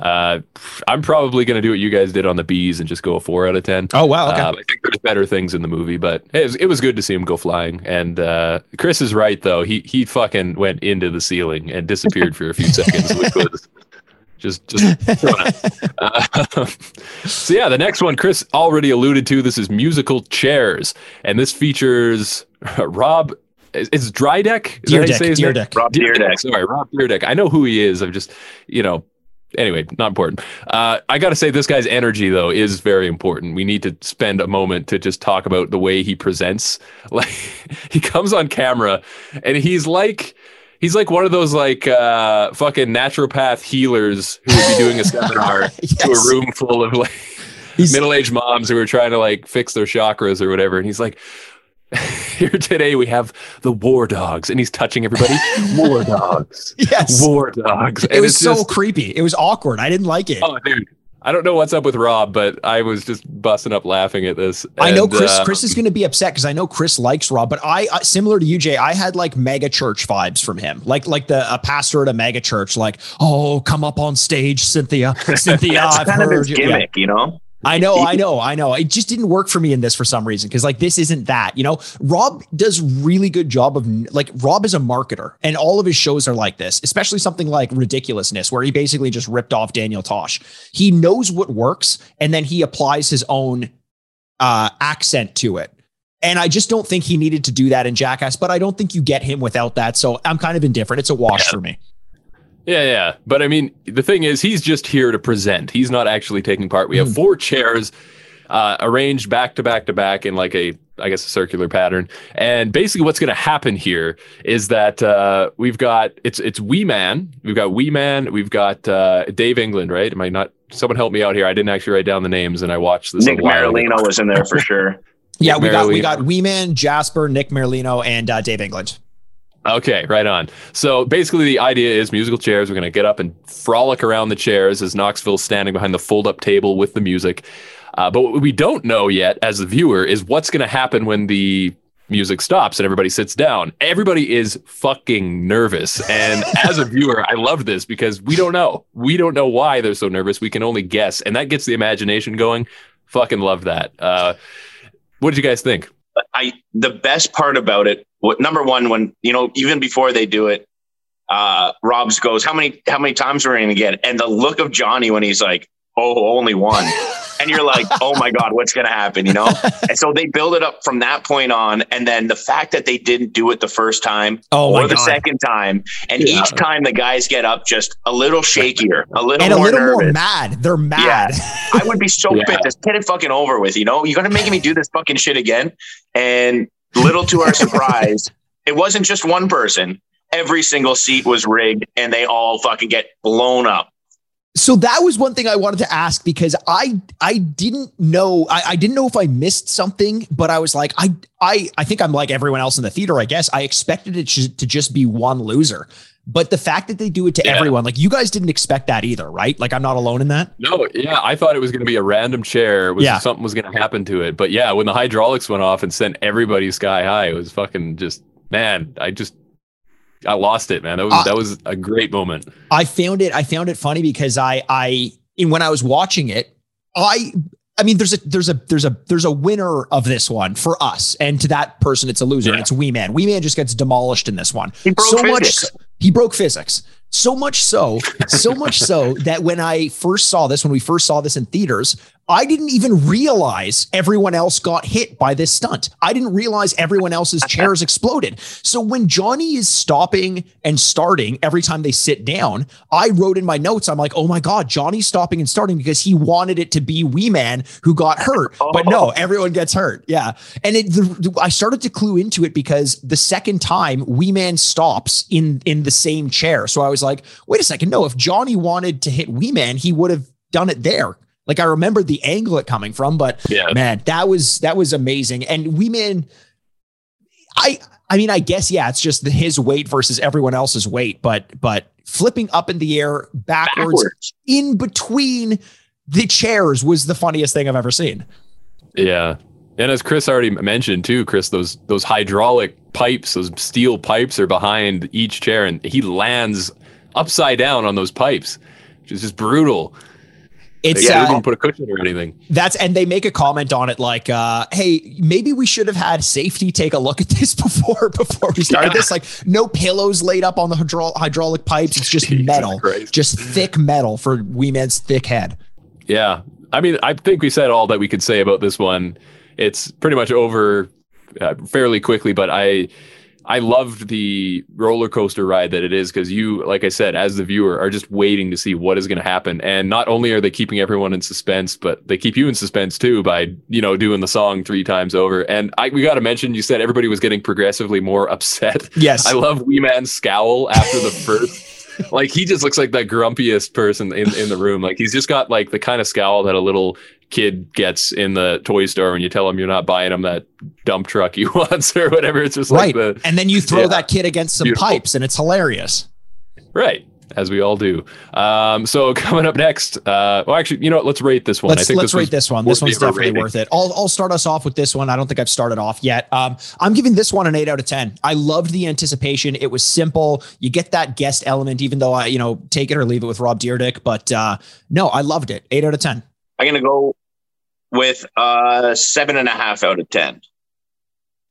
uh, I'm probably going to do what you guys did on the bees and just go a four out of ten. Oh wow. Okay. Um, I think there's better things in the movie, but it was, it was good to see him go flying. And uh, Chris is right though. He he fucking went into the ceiling and disappeared for a few seconds, which was just just. Uh, so yeah, the next one Chris already alluded to. This is musical chairs, and this features Rob. Is, is Drydeck? Is that how you Dyrdek, say his name? Dyrdek. Rob Dyrdek. Sorry, Rob Dyrdek. I know who he is. I'm just, you know, anyway, not important. Uh, I got to say, this guy's energy though is very important. We need to spend a moment to just talk about the way he presents. Like he comes on camera and he's like. He's like one of those like uh, fucking naturopath healers who would be doing a seminar to a room full of like middle-aged moms who are trying to like fix their chakras or whatever. And he's like, here today we have the war dogs, and he's touching everybody. war dogs. Yes. War dogs. It And was so just- creepy. It was awkward. I didn't like it. Oh, dude. I don't know what's up with Rob, but I was just busting up laughing at this. I know Chris. uh, Chris is going to be upset because I know Chris likes Rob, but I, I similar to you, Jay. I had like mega church vibes from him, like like the a pastor at a mega church, like oh come up on stage, Cynthia, Cynthia. That's I've kind of heard his you." Yeah. gimmick, you know. I know, I know, I know. It just didn't work for me in this for some reason because like this isn't that. You know, Rob does really good job of like Rob is a marketer, and all of his shows are like this, especially something like Ridiculousness, where he basically just ripped off Daniel Tosh. He knows what works, and then he applies his own uh, accent to it. And I just don't think he needed to do that in Jackass, but I don't think you get him without that. So I'm kind of indifferent. It's a wash for me. Yeah, yeah. But I mean, the thing is, he's just here to present. He's not actually taking part. We Hmm. have four chairs uh, arranged back to back to back in like a, I guess, a circular pattern. And basically, what's going to happen here is that uh, we've got it's it's Wee Man, we've got Wee Man, we've got uh, Dave England, right? Am I not? Someone help me out here. I didn't actually write down the names, and I watched this. Nick a while was in there for sure. Yeah, we got we Merlino. got Weeman, Jasper, Nick Merlino, and uh, Dave England. Okay, right on. So basically, the idea is musical chairs. We're going to get up and frolic around the chairs as Knoxville's standing behind the fold up table with the music. Uh, but what we don't know yet as the viewer is what's going to happen when the music stops and everybody sits down. Everybody is fucking nervous. And as a viewer, I love this because we don't know. We don't know why they're so nervous. We can only guess. And that gets the imagination going. Fucking love that. Uh, what did you guys think? I the best part about it, number one, when you know, even before they do it, uh Rob's goes, How many how many times are we gonna get? And the look of Johnny when he's like, Oh, only one. and you're like, Oh my God, what's gonna happen? You know? and so they build it up from that point on. And then the fact that they didn't do it the first time Oh or the God. second time, and Yeah. each time the guys get up just a little shakier, a little and a more little nervous. more mad. They're mad. Yeah. I would be so Yeah. pissed. Just get it fucking over with. You know, you're gonna make me do this fucking shit again. And little to our surprise, it wasn't just one person. Every single seat was rigged, and they all fucking get blown up. So that was one thing I wanted to ask because I I didn't know I, I didn't know if I missed something, but I was like I I I think I'm like everyone else in the theater. I guess I expected it to to just be one loser, but the fact that they do it to Yeah. everyone, like you guys didn't expect that either, right? Like I'm not alone in that. No, yeah, I thought it was going to be a random chair. Was Yeah. something was going to happen to it, but yeah, when the hydraulics went off and sent everybody sky high, it was fucking just man. I just I lost it, man. That was Uh, that was a great moment. I found it I found it funny because I I in when I was watching it, I I mean there's a there's a there's a there's a winner of this one for us and to that person it's a loser and Yeah. it's Wee Man. Wee Man just gets demolished in this one. He broke so much physics. He broke physics. So much so, so much so that when I first saw this, when we first saw this in theaters, I didn't even realize everyone else got hit by this stunt. I didn't realize everyone else's chairs exploded. So when Johnny is stopping and starting every time they sit down, I wrote in my notes, I'm like, oh my God, Johnny's stopping and starting because he wanted it to be Wee Man who got hurt. But no, oh. everyone gets hurt. Yeah. And it, the, I started to clue into it because the second time Wee Man stops in, in the same chair. So I was like, wait a second. No, if Johnny wanted to hit Wee Man, he would have done it there. Like I remembered the angle it coming from, but Yeah. man, that was that was amazing. And Wee Man, I I mean, I guess yeah, it's just the, his weight versus everyone else's weight, but but flipping up in the air backwards, Backwards. in between the chairs was the funniest thing I've ever seen. Yeah. And as Chris already mentioned too, Chris, those those hydraulic pipes, those steel pipes are behind each chair, and he lands upside down on those pipes, which is just brutal. It's They uh, didn't put a cushion or anything. That's and they make a comment on it like, uh, "Hey, maybe we should have had safety take a look at this before before we started Yeah. this. Like, no pillows laid up on the hydro- hydraulic pipes. It's just metal, just thick metal for Wee Man's thick head." Yeah. I mean, I think we said all that we could say about this one. It's pretty much over uh, fairly quickly, but I I loved the roller coaster ride that it is because you, like I said, as the viewer, are just waiting to see what is going to happen. And not only are they keeping everyone in suspense, but they keep you in suspense too by you know doing the song three times over. And I we got to mention, you said everybody was getting progressively more upset. Yes, I love Wee Man's scowl after the first. like he just looks like the grumpiest person in, in the room. Like he's just got like the kind of scowl that a little kid gets in the toy store when you tell him you're not buying him that dump truck he wants or whatever. It's just right. like the and then you throw Yeah. that kid against some Beautiful. pipes and it's hilarious. right as we all do. Um, so coming up next, uh, well, actually, you know what? Let's rate this one. I Let's think let's this rate this one. This one's definitely rating. worth it. I'll I'll start us off with this one. I don't think I've started off yet. Um, I'm giving this one an eight out of ten. I loved the anticipation. It was simple. You get that guest element, even though I you know take it or leave it with Rob Dyrdek. But uh, no, I loved it. Eight out of ten. I'm gonna go with uh seven and a half out of ten.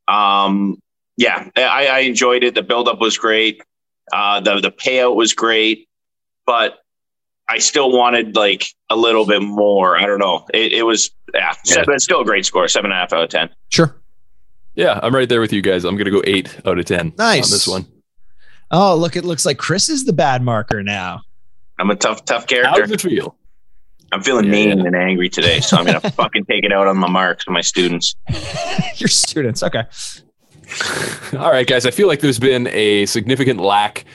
Um, yeah, I, I enjoyed it. The buildup was great. Uh, the the payout was great, but I still wanted like a little bit more. I don't know. It, it was yeah, seven, it's still a great score. Seven and a half out of ten. Sure. Yeah, I'm right there with you guys. I'm gonna go eight out of ten Nice. on this one. Oh, look! It looks like Chris is the bad marker now. I'm a tough, tough character. How character. does it feel? I'm feeling Yeah, mean yeah. and angry today, so I'm gonna fucking take it out on my marks and my students. Your students. Okay. All right, guys. I feel like there's been a significant lack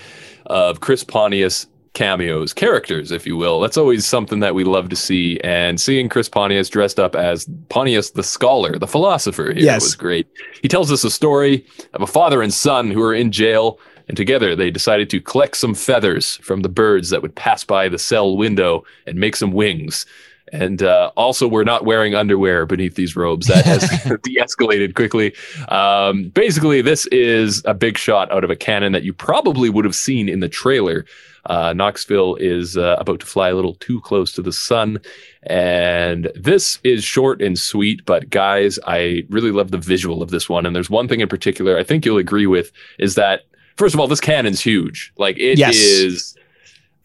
of Chris Pontius cameos, characters, if you will. That's always something that we love to see. And seeing Chris Pontius dressed up as Pontius the scholar, the philosopher here Yes. was great. He tells us a story of a father and son who are in jail. And together they decided to collect some feathers from the birds that would pass by the cell window and make some wings. And uh, also, we're not wearing underwear beneath these robes. That has de-escalated quickly. Um, basically, this is a big shot out of a cannon that you probably would have seen in the trailer. Uh, Knoxville is uh, about to fly a little too close to the sun. And this is short and sweet, but guys, I really love the visual of this one. And there's one thing in particular I think you'll agree with is that, first of all, this cannon's huge. Like, it is. Yes.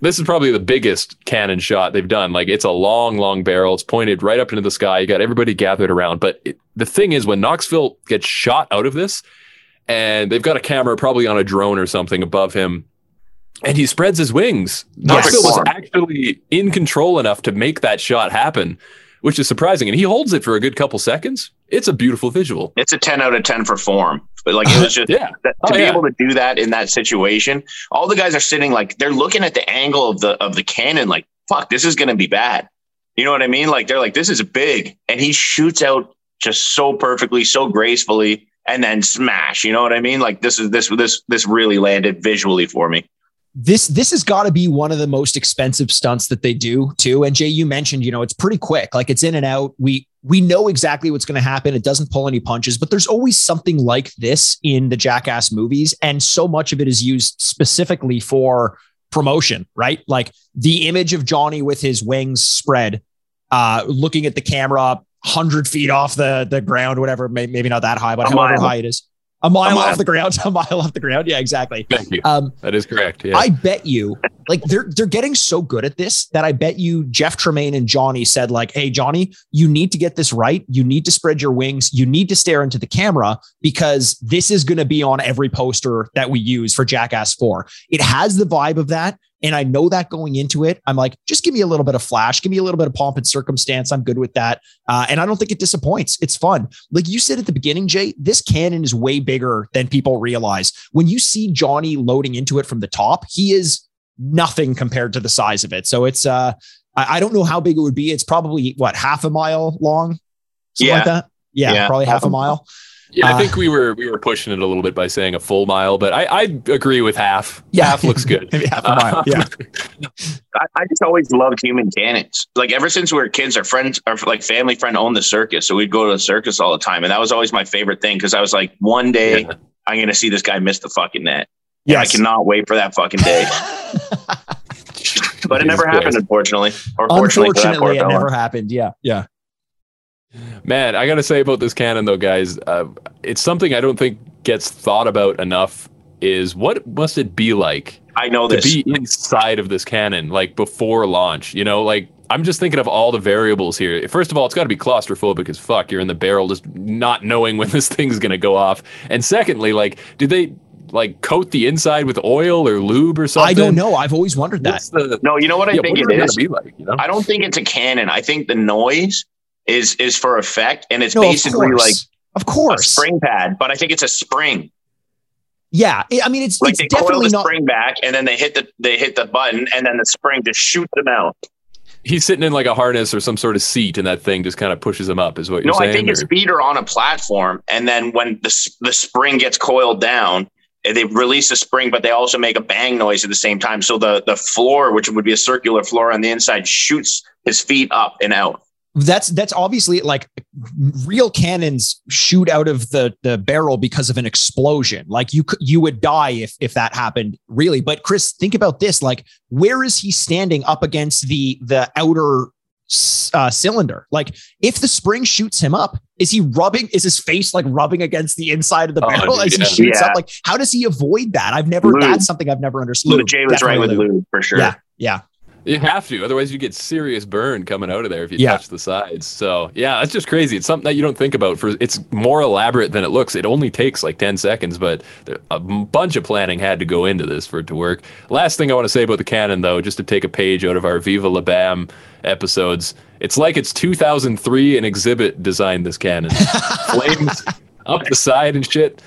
This is probably the biggest cannon shot they've done. Like it's a long, long barrel. It's pointed right up into the sky. You got everybody gathered around. But it, the thing is, when Knoxville gets shot out of this, and they've got a camera probably on a drone or something above him, and he spreads his wings. Knoxville was actually in control enough to make that shot happen, which is surprising. And he holds it for a good couple seconds. It's a beautiful visual. It's a ten out of ten for form, but like it was just Yeah. that, Oh, to be yeah. able to do that in that situation, all the guys are sitting like they're looking at the angle of the of the cannon, like fuck, this is gonna be bad. You know what I mean? Like they're like, this is big, and he shoots out just so perfectly, so gracefully, and then smash. You know what I mean? Like this is this this this really landed visually for me. This this has got to be one of the most expensive stunts that they do too. And jay you mentioned you know it's pretty quick like it's in and out. We we know exactly what's going to happen. It doesn't pull any punches but there's always something like this in the jackass movies. And so much of it is used specifically for promotion right? Like the image of johnny with his wings spread uh looking at the camera 100 feet off the the ground whatever maybe not that high but however high it is a mile, A mile. off the ground a mile off the ground yeah exactly Thank you. um That is correct. Yeah. I bet you, like they're they're getting so good at this that I bet you Jeff Tremaine and Johnny said like, "Hey Johnny, you need to get this right. You need to spread your wings. You need to stare into the camera because this is going to be on every poster that we use for Jackass 4. It has the vibe of that." And I know that going into it, I'm like, just give me a little bit of flash, give me a little bit of pomp and circumstance. I'm good with that. Uh, and I don't think it disappoints. It's fun. Like you said at the beginning, Jay, this cannon is way bigger than people realize. When you see Johnny loading into it from the top, he is nothing compared to the size of it. So it's uh I, I don't know how big it would be. It's probably what half a mile long, something like that. Yeah, Yeah. probably half a mile. Yeah, Uh, I think we were we were pushing it a little bit by saying a full mile, but I, I agree with half. Yeah. half looks good. Maybe half a mile. Yeah. I, I just always loved human cannons. Like ever since we were kids, our friends, our like family friend owned the circus, so we'd go to the circus all the time, and that was always my favorite thing because I was like, one day Yeah. I'm gonna see this guy miss the fucking net. Yeah, I cannot wait for that fucking day. But it never happened, unfortunately. Or fortunately, for that poor Unfortunately, it never happened. Yeah. Yeah. Man, I gotta say about this cannon though, guys, uh, it's something I don't think gets thought about enough. Is what must it be like I know to this. be inside of this cannon, like before launch? You know, like I'm just thinking of all the variables here. First of all, it's got to be claustrophobic as fuck. You're in the barrel, just not knowing when this thing's gonna go off. And secondly, like, did they like coat the inside with oil or lube or something? I don't know. I've always wondered that. The no, you know what I yeah, think what it is is. Be like, you know? I don't think it's a cannon. I think the noise is is for effect, and it's No, basically course. like of a course. spring pad. But I think it's a spring. Yeah. I I mean, it's, Like it's they coil definitely the not. spring back, and then they hit the they hit the button, and then the spring just shoots them out. he's sitting in like a harness or some sort of seat, and that thing just kind of pushes him up. Is what you're No, saying? I think his or- feet are on a platform, and then when the the spring gets coiled down, eh, they release the spring, but they also make a bang noise at the same time. So the the floor, which would be a circular floor on the inside, shoots his feet up and out. That's that's obviously like real cannons shoot out of the the barrel because of an explosion. Like you you would die if if that happened really. But Chris, think about this: like where is he standing up against the the outer uh, cylinder? Like if the spring shoots him up, is he rubbing? Is his face like rubbing against the inside of the Oh, barrel dude, as he shoots Yeah. up? Like how does he avoid that? I've never. Lube. That's something I've never understood. Lou Jay was right with Definitely Lou for sure. Yeah, yeah. You have to, otherwise you get serious burn coming out of there if you Yeah. touch the sides. So yeah, that's just crazy. It's something that you don't think about. For it's more elaborate than it looks. It only takes like ten seconds, but a bunch of planning had to go into this for it to work. Last thing I want to say about the cannon, though, just to take a page out of our Viva La Bam episodes, it's like it's 2003 and Xzibit designed this cannon. Flames up the side and shit.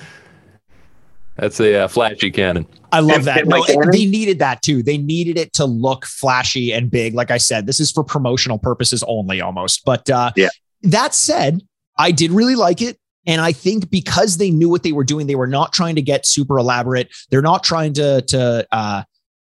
That's a uh, flashy cannon. I love that. No, they needed that too. They needed it to look flashy and big. Like I said, this is for promotional purposes only almost. But uh, Yeah. that said, I did really like it. And I think because they knew what they were doing, they were not trying to get super elaborate. They're not trying to to uh,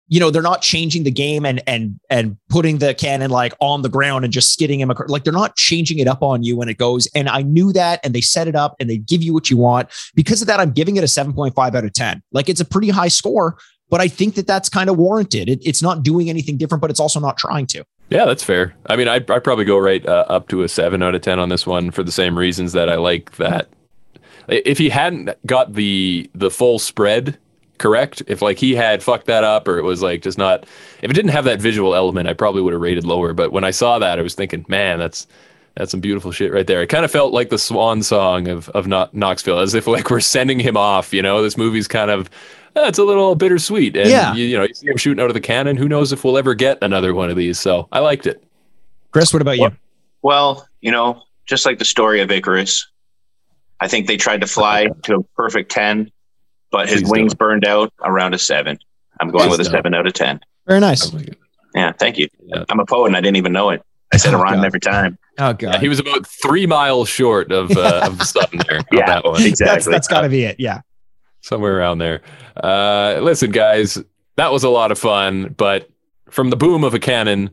you know, they're not changing the game and and and putting the cannon like on the ground and just skidding him across. Like they're not changing it up on you when it goes. And I knew that, and they set it up and they give you what you want. Because of that, I'm giving it a 7.5 out of 10. Like it's a pretty high score, but I think that that's kind of warranted. It, it's not doing anything different, but it's also not trying to. Yeah, that's fair. I mean, I'd, I'd probably go right uh, up to a seven out of ten on this one for the same reasons that I like that. If he hadn't got the the full spread correct, if like he had fucked that up or it was like just not, if it didn't have that visual element, I probably would have rated lower. But when I saw that, I was thinking, man, that's that's some beautiful shit right there. It kind of felt like the swan song of of Kno- Knoxville, as if like we're sending him off. You know, this movie's kind of. uh, it's a little bittersweet, and Yeah. you, you know, you see him shooting out of the cannon. Who knows if we'll ever get another one of these? So I liked it. Chris, what about you? Well, you know, just like the story of Icarus, I think they tried to fly to a perfect 10, but his Please wings don't. burned out around a seven. I'm going Please with a don't. seven out of 10. Very nice. Yeah, thank you. Yeah. I'm a poet and I didn't even know it. I said a Oh, rhyme God. every time. Oh Yeah, god, he was about three miles short of uh, of the sun there on Yeah. that one, that's Exactly. that's got to be it. Yeah. somewhere around there. Uh, listen, guys, that was a lot of fun, but from the boom of a cannon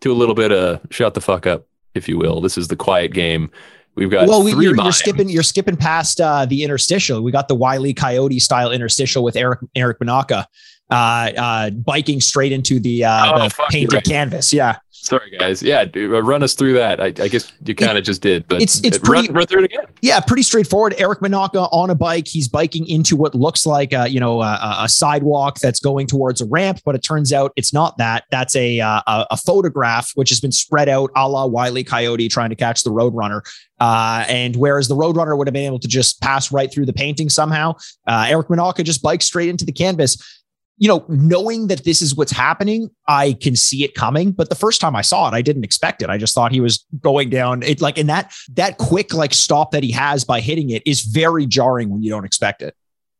to a little bit of shut the fuck up, if you will. This is the quiet game. We've got well, we, three you're, you're skipping you're skipping past uh, the interstitial. We got the Wiley Coyote style interstitial with Eric Eric Manaka uh, uh, biking straight into the, uh, Oh, the painted right. canvas. Yeah, Sorry, guys. Yeah, dude, uh, run us through that. I, I guess you kind of just did, but it's- it's run, pretty- run through it again. yeah, pretty straightforward. Eric Manaka on a bike. He's biking into what looks like a, you know a, a sidewalk that's going towards a ramp, but it turns out it's not that. That's a uh, a, a photograph which has been spread out, a la Wiley Coyote trying to catch the Roadrunner. Uh, and whereas the Roadrunner would have been able to just pass right through the painting somehow, uh, Eric Manaka just bikes straight into the canvas. You know, knowing that this is what's happening, I can see it coming. But the first time I saw it, I didn't expect it. I just thought he was going down. It like in that that quick like stop that he has by hitting it is very jarring when you don't expect it.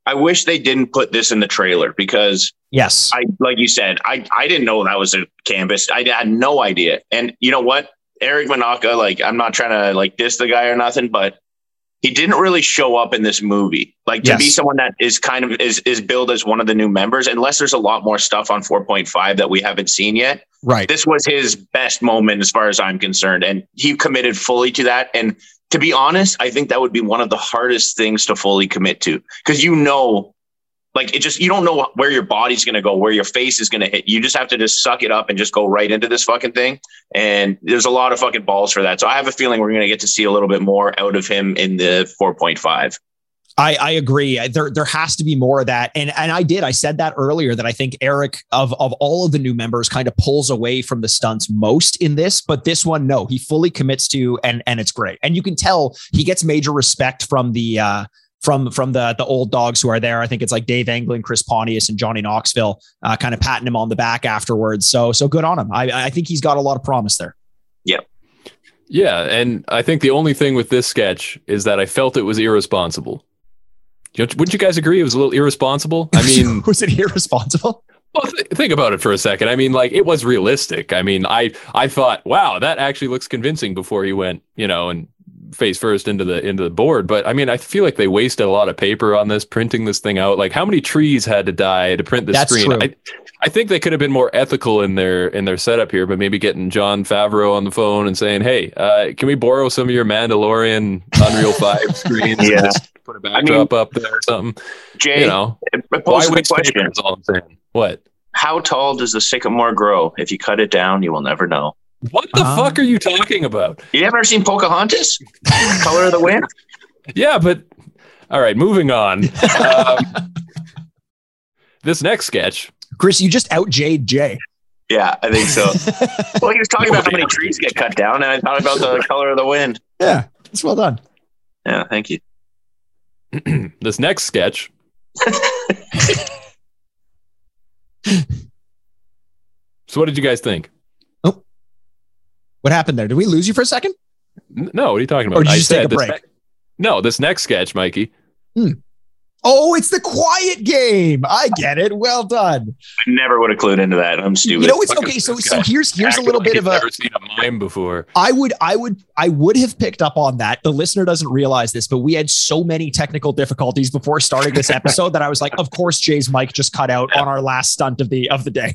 I wish they didn't put this in the trailer because Yes. I, like you said, I, I didn't know that was a canvas. I had no idea. And you know what? Eric Manaka, like, I'm not trying to like diss the guy or nothing, but he didn't really show up in this movie. Like to Yes. be someone that is kind of is is billed as one of the new members, unless there's a lot more stuff on 4.5 that we haven't seen yet. right. This was his best moment as far as I'm concerned. And he committed fully to that. And to be honest, I think that would be one of the hardest things to fully commit to because you know, like it just, you don't know where your body's going to go, where your face is going to hit. You just have to just suck it up and just go right into this fucking thing. And there's a lot of fucking balls for that. So I have a feeling we're going to get to see a little bit more out of him in the 4.5. I, I agree. There there has to be more of that. And and I did. I said that earlier that I think Eric of of all of the new members kind of pulls away from the stunts most in this, but this one no, he fully commits to and and it's great. And you can tell he gets major respect from the uh from from the the old dogs who are there. I think it's like Dave England, Chris Pontius, and Johnny Knoxville, uh, kind of patting him on the back afterwards. So so good on him. I I think he's got a lot of promise there. Yeah, Yeah, and I think the only thing with this sketch is that I felt it was irresponsible. You Wouldn't you guys agree it was a little irresponsible? I mean, was it irresponsible? Well, th- think about it for a second. I mean, like it was realistic. I mean, I I thought, wow, that actually looks convincing before he went, you know, and face first into the into the board. But I mean, I feel like they wasted a lot of paper on this, printing this thing out. Like, how many trees had to die to print the That's screen? true. I, I think they could have been more ethical in their in their setup here, but maybe getting Jon Favreau on the phone and saying, "Hey, uh, can we borrow some of your Mandalorian Unreal Five screens Yeah. and just put a backdrop up there or something?" Jay, You know, why poses the waste paper? Is all I'm saying. What? How tall does the sycamore grow? If you cut it down, you will never know. What the Uh, fuck are you talking about? You ever seen Pocahontas? Color of the Wind. Yeah, but all right, moving on. Um, this next sketch. Chris, you just out Jade J. Yeah, I think so. well, he was talking about how many trees get cut down, and I thought about the color of the wind. Yeah, it's well done. Yeah, thank you. this next sketch. so, what did you guys think? What happened there? Did we lose you for a second? No, what are you talking about? Or did you I just take a this break? ne- no, this next sketch, Mikey. Hmm. Oh, it's the quiet game. I get it. Well done. I never would have clued into that. I'm stupid. You know, it's Fucking okay. So, so here's here's a little like bit he's of a. Never seen a mime before. I would, I would, I would have picked up on that. The listener doesn't realize this, but we had so many technical difficulties before starting this episode that I was like, of course, Jay's mic just cut out on our last stunt of the of the day.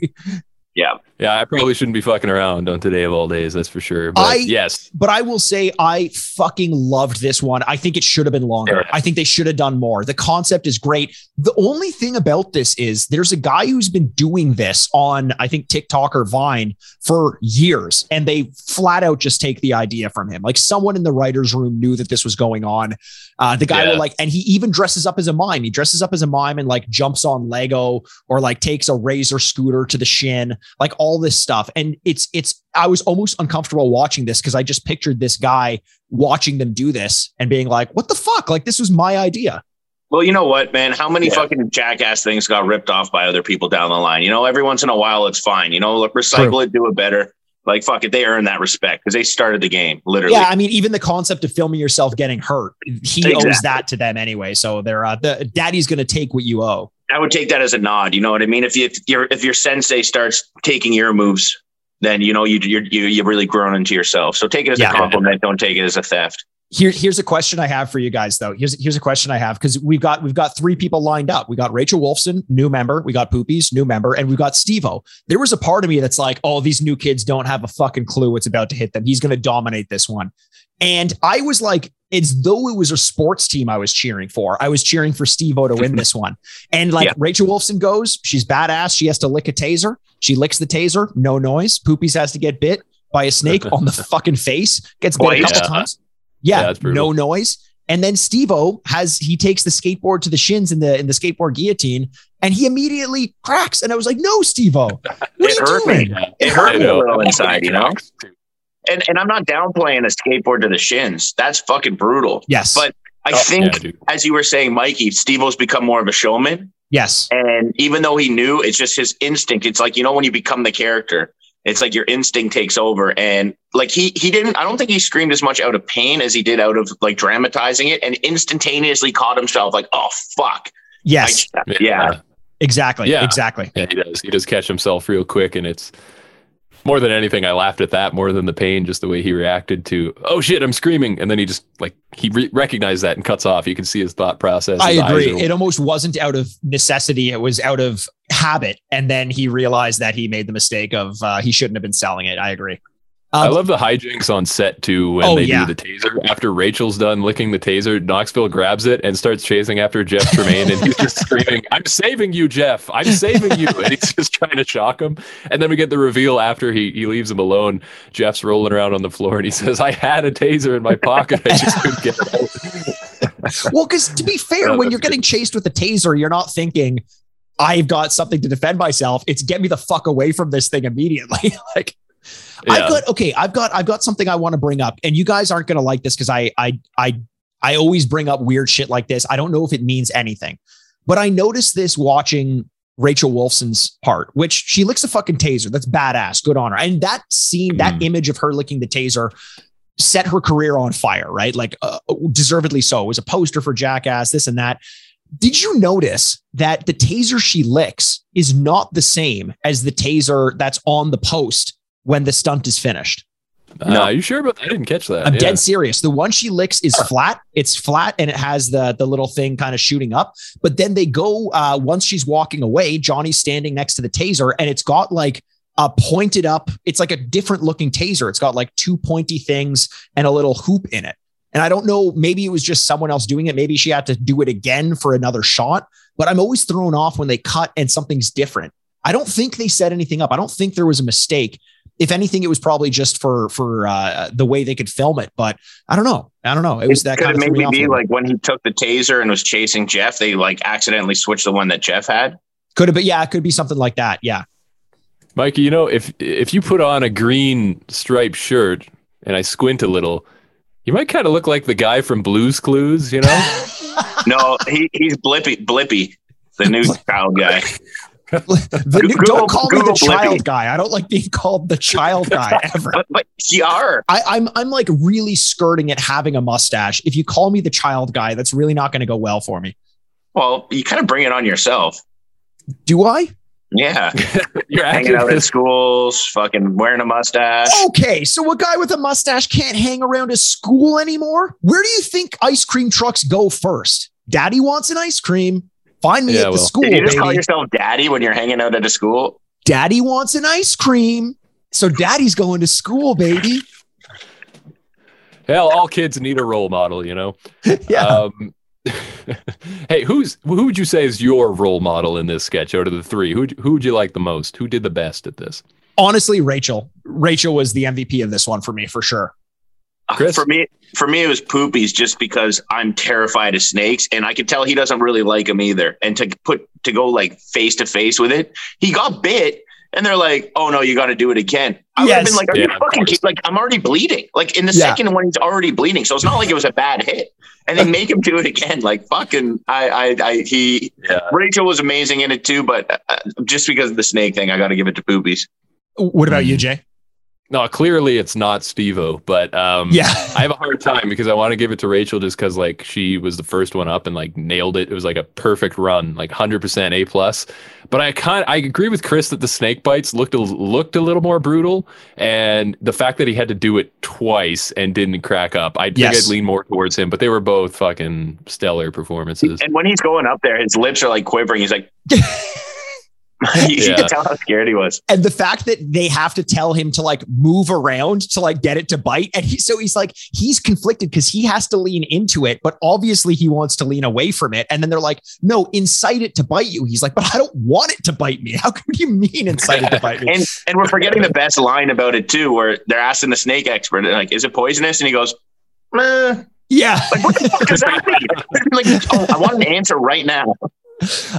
Yeah, I probably shouldn't be fucking around on today of all days. That's for sure. But I- yes, But I will say, I fucking loved this one. I think it should have been longer. Yeah. I think they should have done more. The concept is great. The only thing about this is there's a guy who's been doing this on, I think, TikTok or Vine for years, and they flat out just take the idea from him. Like someone in the writer's room knew that this was going on. Uh, the guy Yeah. will like, and he even dresses up as a mime. He dresses up as a mime and like jumps on Lego or like takes a razor scooter to the shin, like all this stuff. And it's, it's, I was almost uncomfortable watching this because I just pictured this guy watching them do this and being like, what the fuck? Like, this was my idea. Well, you know what, man? How many Yeah. fucking jackass things got ripped off by other people down the line? You know, every once in a while, it's fine. You know, look, recycle it, do it better. Like, fuck it, they earn that respect because they started the game, literally. Yeah. I mean, even the concept of filming yourself getting hurt, he owes that to them anyway. So they're, uh, the daddy's going to take what you owe. I would take that as a nod. You know what I mean? If, you, if your if your sensei starts taking your moves, then you know you you're, you you've really grown into yourself. So take it as Yeah. a compliment. Don't take it as a theft. Here, here's a question I have for you guys, though. Here's here's a question I have because we've got we've got three people lined up. We got Rachel Wolfson, new member. We got Poopies, new member, and we've got Steve-O. There was a part of me that's like, oh, these new kids don't have a fucking clue what's about to hit them. He's going to dominate this one, and I was like, it's though it was a sports team I was cheering for. I was cheering for Steve-O to win this one, and like Yeah. Rachel Wolfson goes, she's badass. She has to lick a taser. She licks the taser, no noise. Poopies has to get bit by a snake on the fucking face. Gets bit a couple Yeah. times. Yeah, Yeah, no noise. And then Steve-O has he takes the skateboard to the shins in the in the skateboard guillotine, and he immediately cracks. And I was like, "No, Steve-O, what are It you hurt me. doing?" It hurt me a little inside, you know. Cracks, too. And and I'm not downplaying a skateboard to the shins. That's fucking brutal. Yes, But I Oh, think, yeah, as you were saying, Mikey, Steve-O's become more of a showman. yes, And even though he knew, it's just his instinct. It's like, you know, when you become the character, it's like your instinct takes over. And like he he didn't, I don't think he screamed as much out of pain as he did out of like dramatizing it and instantaneously caught himself like, oh fuck. yes, I- yeah. exactly, Yeah. exactly. Yeah, he does. He does catch himself real quick, and it's more than anything. I laughed at that more than the pain, just the way he reacted to. Oh shit, I'm screaming, and then he just like he re- recognized that and cuts off. You can see his thought process. I His eyes agree. are- It almost wasn't out of necessity; it was out of habit. And then he realized that he made the mistake of uh, he shouldn't have been selling it. I agree. I Um, love the hijinks on set too when Oh, they yeah. do the taser. After Rachel's done licking the taser, Knoxville grabs it and starts chasing after Jeff Tremaine, and he's just screaming, "I'm saving you, Jeff! I'm saving you!" And he's just trying to shock him. And then we get the reveal after he he leaves him alone. Jeff's rolling around on the floor, and he says, "I had a taser in my pocket. I just couldn't get it out." Well, because to be fair, when you're good. getting chased with a taser, you're not thinking, I've got something to defend myself. It's get me the fuck away from this thing immediately. like I've got okay, I've got I've got something I want to bring up. And you guys aren't gonna like this because I I I I always bring up weird shit like this. I don't know if it means anything, but I noticed this watching Rachel Wolfson's part, which she licks a fucking taser. That's badass. Good on her. And that scene, that Mhm. image of her licking the taser set her career on fire, right? Like uh, deservedly so. It was a poster for Jackass, this and that. Did you notice that the taser she licks is not the same as the taser that's on the post when the stunt is finished? No, are you sure about? that? I didn't catch that. I'm Yeah. dead serious. The one she licks is flat. It's flat and it has the the little thing kind of shooting up. But then they go uh once she's walking away, Johnny's standing next to the taser and it's got like a pointed up, it's like a different looking taser. It's got like two pointy things and a little hoop in it. And I don't know, maybe it was just someone else doing it. Maybe she had to do it again for another shot. But I'm always thrown off when they cut and something's different. I don't think they set anything up. I don't think there was a mistake. If anything, it was probably just for for uh, the way they could film it. But I don't know. I don't know. It was that could kind have of threw me maybe be like when he took the taser and was chasing Jeff, they like accidentally switched the one that Jeff had. could have been. Yeah, it could be something like that. Yeah. Mikey, you know, if if you put on a green striped shirt and I squint a little, you might kind of look like the guy from Blue's Clues, you know? No, he, he's Blippi, Blippi, the new child guy. The new- Google- don't call me the Google Blippi. child guy. I don't like being called the child guy ever. But, but you are. I, I'm I'm like really skirting at having a mustache. If you call me the child guy, that's really not going to go well for me. Well, you kind of bring it on yourself. Do I? Yeah. You're Hanging out at schools, fucking wearing a mustache. Okay, so a guy with a mustache can't hang around a school anymore. Where do you think ice cream trucks go first? Daddy wants an ice cream. Find me Yeah, at the well. school, Did you just call yourself daddy when you're hanging out at a school? Daddy wants an ice cream. So daddy's going to school, baby. Hell, all kids need a role model, you know? Yeah. Um, hey, who's who would you say is your role model in this sketch out of the three? Who who would you like the most? Who did the best at this? Honestly, Rachel. Rachel was the MVP of this one for me, for sure. Chris? For me, for me, it was poopies just because I'm terrified of snakes, and I could tell he doesn't really like them either. And to put to go like face to face with it, he got bit, and they're like, "Oh no, you got to do it again." I yes. would have been like, "Are yeah, you fucking kidding? like I'm already bleeding." Like in the Yeah. second one, he's already bleeding, so it's not like it was a bad hit. And they make him do it again. Like fucking, I, I, I he Yeah. Rachel was amazing in it too, but uh, just because of the snake thing, I got to give it to poopies. What about Mm. you, Jay? No, clearly it's not Steve-O, but um, Yeah. I have a hard time because I want to give it to Rachel just because like she was the first one up and like nailed it. It was like a perfect run, like hundred percent A plus. But I kind I agree with Chris that the snake bites looked a, looked a little more brutal, and the fact that he had to do it twice and didn't crack up, I think Yes. I'd lean more towards him. But they were both fucking stellar performances. And when he's going up there, his lips are like quivering. He's like, you, you Yeah. can tell how scared he was. and the fact that they have to tell him to like move around to like get it to bite and he so he's like he's conflicted because he has to lean into it but obviously he wants to lean away from it and then they're like no incite it to bite you he's like but i don't want it to bite me how could you mean incite it to bite me And and we're forgetting the best line about it too, where they're asking the snake expert, like, "Is it poisonous?" And he goes, Meh. yeah "Like what the fuck does that mean?" like, oh, I want an answer right now.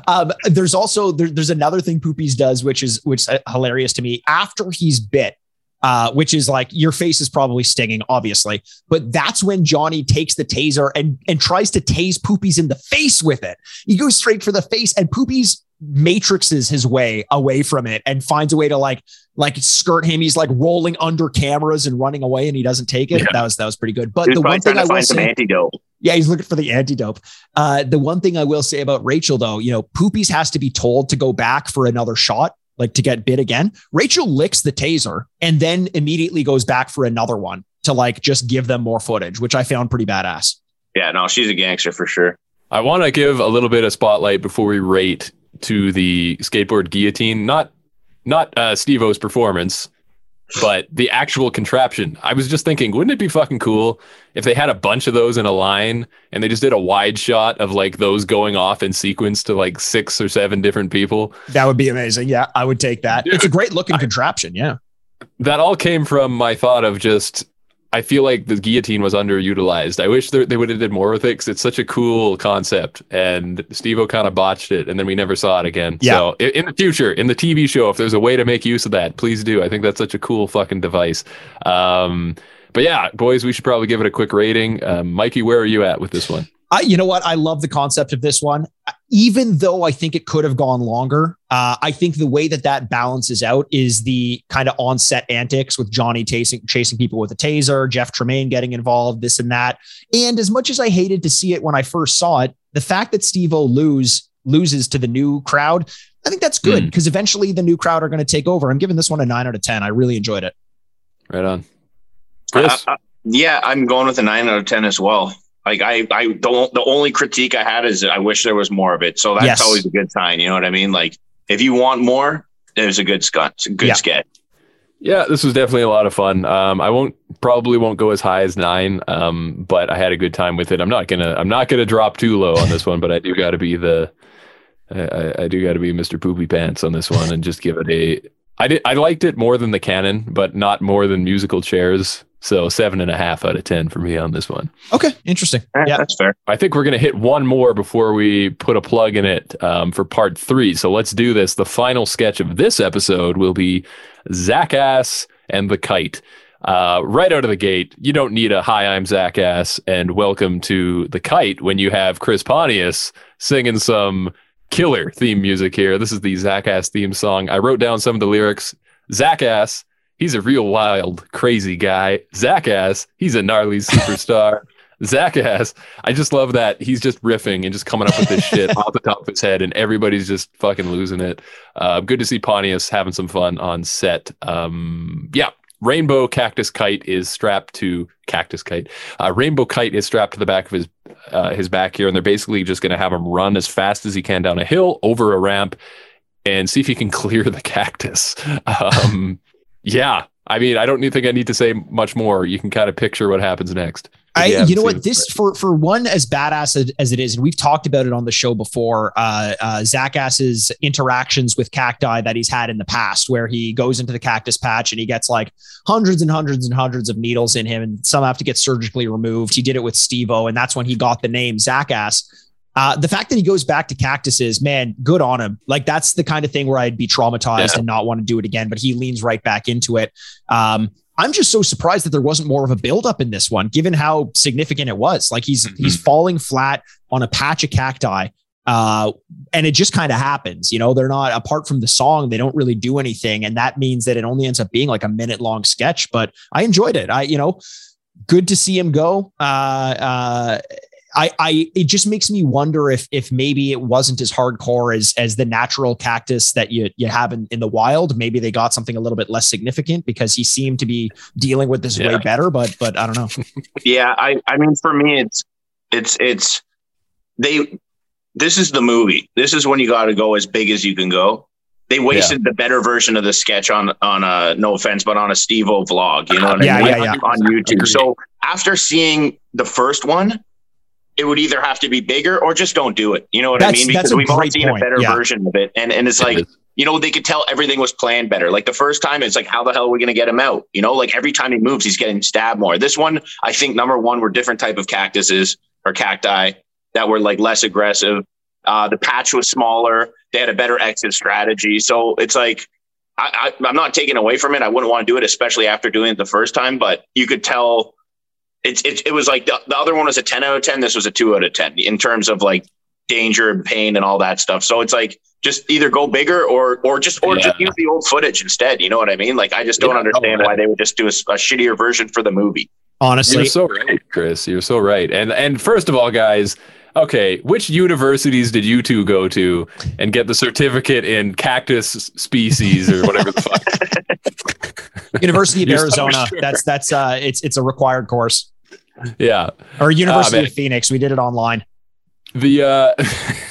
Um, there's also there, there's another thing poopies does which is which is hilarious to me. After he's bit uh, which is like your face is probably stinging, obviously. But that's when Johnny takes the taser and and tries to tase Poopies in the face with it. He goes straight for the face, and Poopies matrixes his way away from it and finds a way to like like skirt him. He's like rolling under cameras and running away, and he doesn't take it. Yeah. That was that was pretty good. But He the one thing I will say, antidote. yeah, he's looking for the antidote. Uh, the one thing I will say about Rachel, though, you know, Poopies has to be told to go back for another shot, like to get bit again. Rachel licks the taser and then immediately goes back for another one to like just give them more footage, which I found pretty badass. Yeah, no, she's a gangster for sure. I want to give a little bit of spotlight before we rate to the skateboard guillotine. Not not uh, Steve-O's performance, but the actual contraption. I was just thinking, wouldn't it be fucking cool if they had a bunch of those in a line and they just did a wide shot of like those going off in sequence to like six or seven different people? That would be amazing. Yeah, I would take that. Dude, it's a great looking contraption. Yeah. That all came from my thought of just. I feel like the guillotine was underutilized. I wish they they would have did more with it because it's such a cool concept, and Steve-O kind of botched it, and then we never saw it again. Yeah. So in the future, in the TV show, if there's a way to make use of that, please do. I think that's such a cool fucking device. Um, but yeah, boys, we should probably give it a quick rating. Um, Mikey, where are you at with this one? I, you know what? I love the concept of this one. Even though I think it could have gone longer, uh, I think the way that that balances out is the kind of on-set antics with Johnny chasing chasing people with a taser, Jeff Tremaine getting involved, this and that. And as much as I hated to see it when I first saw it, the fact that Steve-O lose loses to the new crowd, I think that's good because eventually the new crowd are going to take over. I'm giving this one a nine out of ten. I really enjoyed it. Right on. Chris? Uh, uh, yeah, I'm going with a nine out of ten as well. Like I, I don't. The only critique I had is I wish there was more of it. So that's Yes. always a good sign. You know what I mean? Like if you want more, there's a good scut, it's a good Yeah. sketch. Yeah, this was definitely a lot of fun. Um, I won't probably won't go as high as nine, um, but I had a good time with it. I'm not gonna I'm not gonna drop too low on this one, but I do got to be the I, I- I do got to be Mr. Poopy Pants on this one and just give it a. I did I liked it more than the cannon, but not more than musical chairs. So seven and a half out of ten for me on this one. Okay, interesting. Eh, Yeah, that's fair. I think we're going to hit one more before we put a plug in it um, for part three. So let's do this. The final sketch of this episode will be Zach Ass and the Kite. Uh, right out of the gate, you don't need a hi, I'm Zach Ass and welcome to the Kite when you have Chris Pontius singing some killer theme music here. This is the Zach Ass theme song. I wrote down some of the lyrics. Zach Ass, he's a real wild, crazy guy. Zach Ass, he's a gnarly superstar. Zach Ass, I just love that he's just riffing and just coming up with this shit off the top of his head, and everybody's just fucking losing it. Uh, good to see Pontius having some fun on set. Um, yeah, Rainbow Cactus Kite is strapped to Cactus Kite. Uh, Rainbow Kite is strapped to the back of his uh, his back here, and they're basically just going to have him run as fast as he can down a hill over a ramp and see if he can clear the cactus. Um, yeah, I mean, I don't think I need to say much more. You can kind of picture what happens next. I, you know what, this for for one as badass as, it is, and we've talked about it on the show before. Uh, uh, Zach Ass's interactions with cacti that he's had in the past, where he goes into the cactus patch and he gets like hundreds and hundreds and hundreds of needles in him, and some have to get surgically removed. He did it with Steve-O, and that's when he got the name Zach Ass. Uh, the fact that he goes back to cactuses, man, good on him. Like that's the kind of thing where I'd be traumatized Yeah. and not want to do it again. But he leans right back into it. Um, I'm just so surprised that there wasn't more of a buildup in this one, given how significant it was. Like he's he's falling flat on a patch of cacti. Uh, and it just kind of happens, you know, they're not apart from the song, they don't really do anything. And that means that it only ends up being like a minute long sketch, but I enjoyed it. I, you know, good to see him go. Uh, uh, I, I, it just makes me wonder if, if maybe it wasn't as hardcore as, as the natural cactus that you, you have in, in the wild. Maybe they got something a little bit less significant because he seemed to be dealing with this way better, but, but I don't know. Yeah, I, I mean, for me, it's, it's, it's, they, this is the movie. This is when you got to go as big as you can go. They wasted the better version of the sketch on, on a, no offense, but on a Steve-O vlog, you know what Yeah, I mean? yeah, yeah. On YouTube. So after seeing the first one, it would either have to be bigger or just don't do it. You know what I mean? Because we've already seen point. a better Yeah. version of it. And, and it's like, you know, they could tell everything was planned better. Like the first time, it's like, how the hell are we going to get him out? You know, like every time he moves, he's getting stabbed more. This one, I think number one were different type of cactuses or cacti that were like less aggressive. Uh, the patch was smaller. They had a better exit strategy. So it's like, I, I, I'm not taking away from it. I wouldn't want to do it, especially after doing it the first time, but you could tell it's, it, it was like the, the other one was a 10 out of 10. This was a two out of 10 in terms of like danger and pain and all that stuff. So it's like, just either go bigger or, or just, or just use the old footage instead. You know what I mean? Like, I just don't Yeah, understand no, why they would just do a shittier version for the movie. Honestly, You're so right, Chris. You're so right. And and first of all, guys, okay, which universities did you two go to and get the certificate in cactus species or whatever the fuck? University of Arizona. sure. That's, that's, uh, it's, it's a required course Yeah. or University man. of Phoenix. We did it online. The uh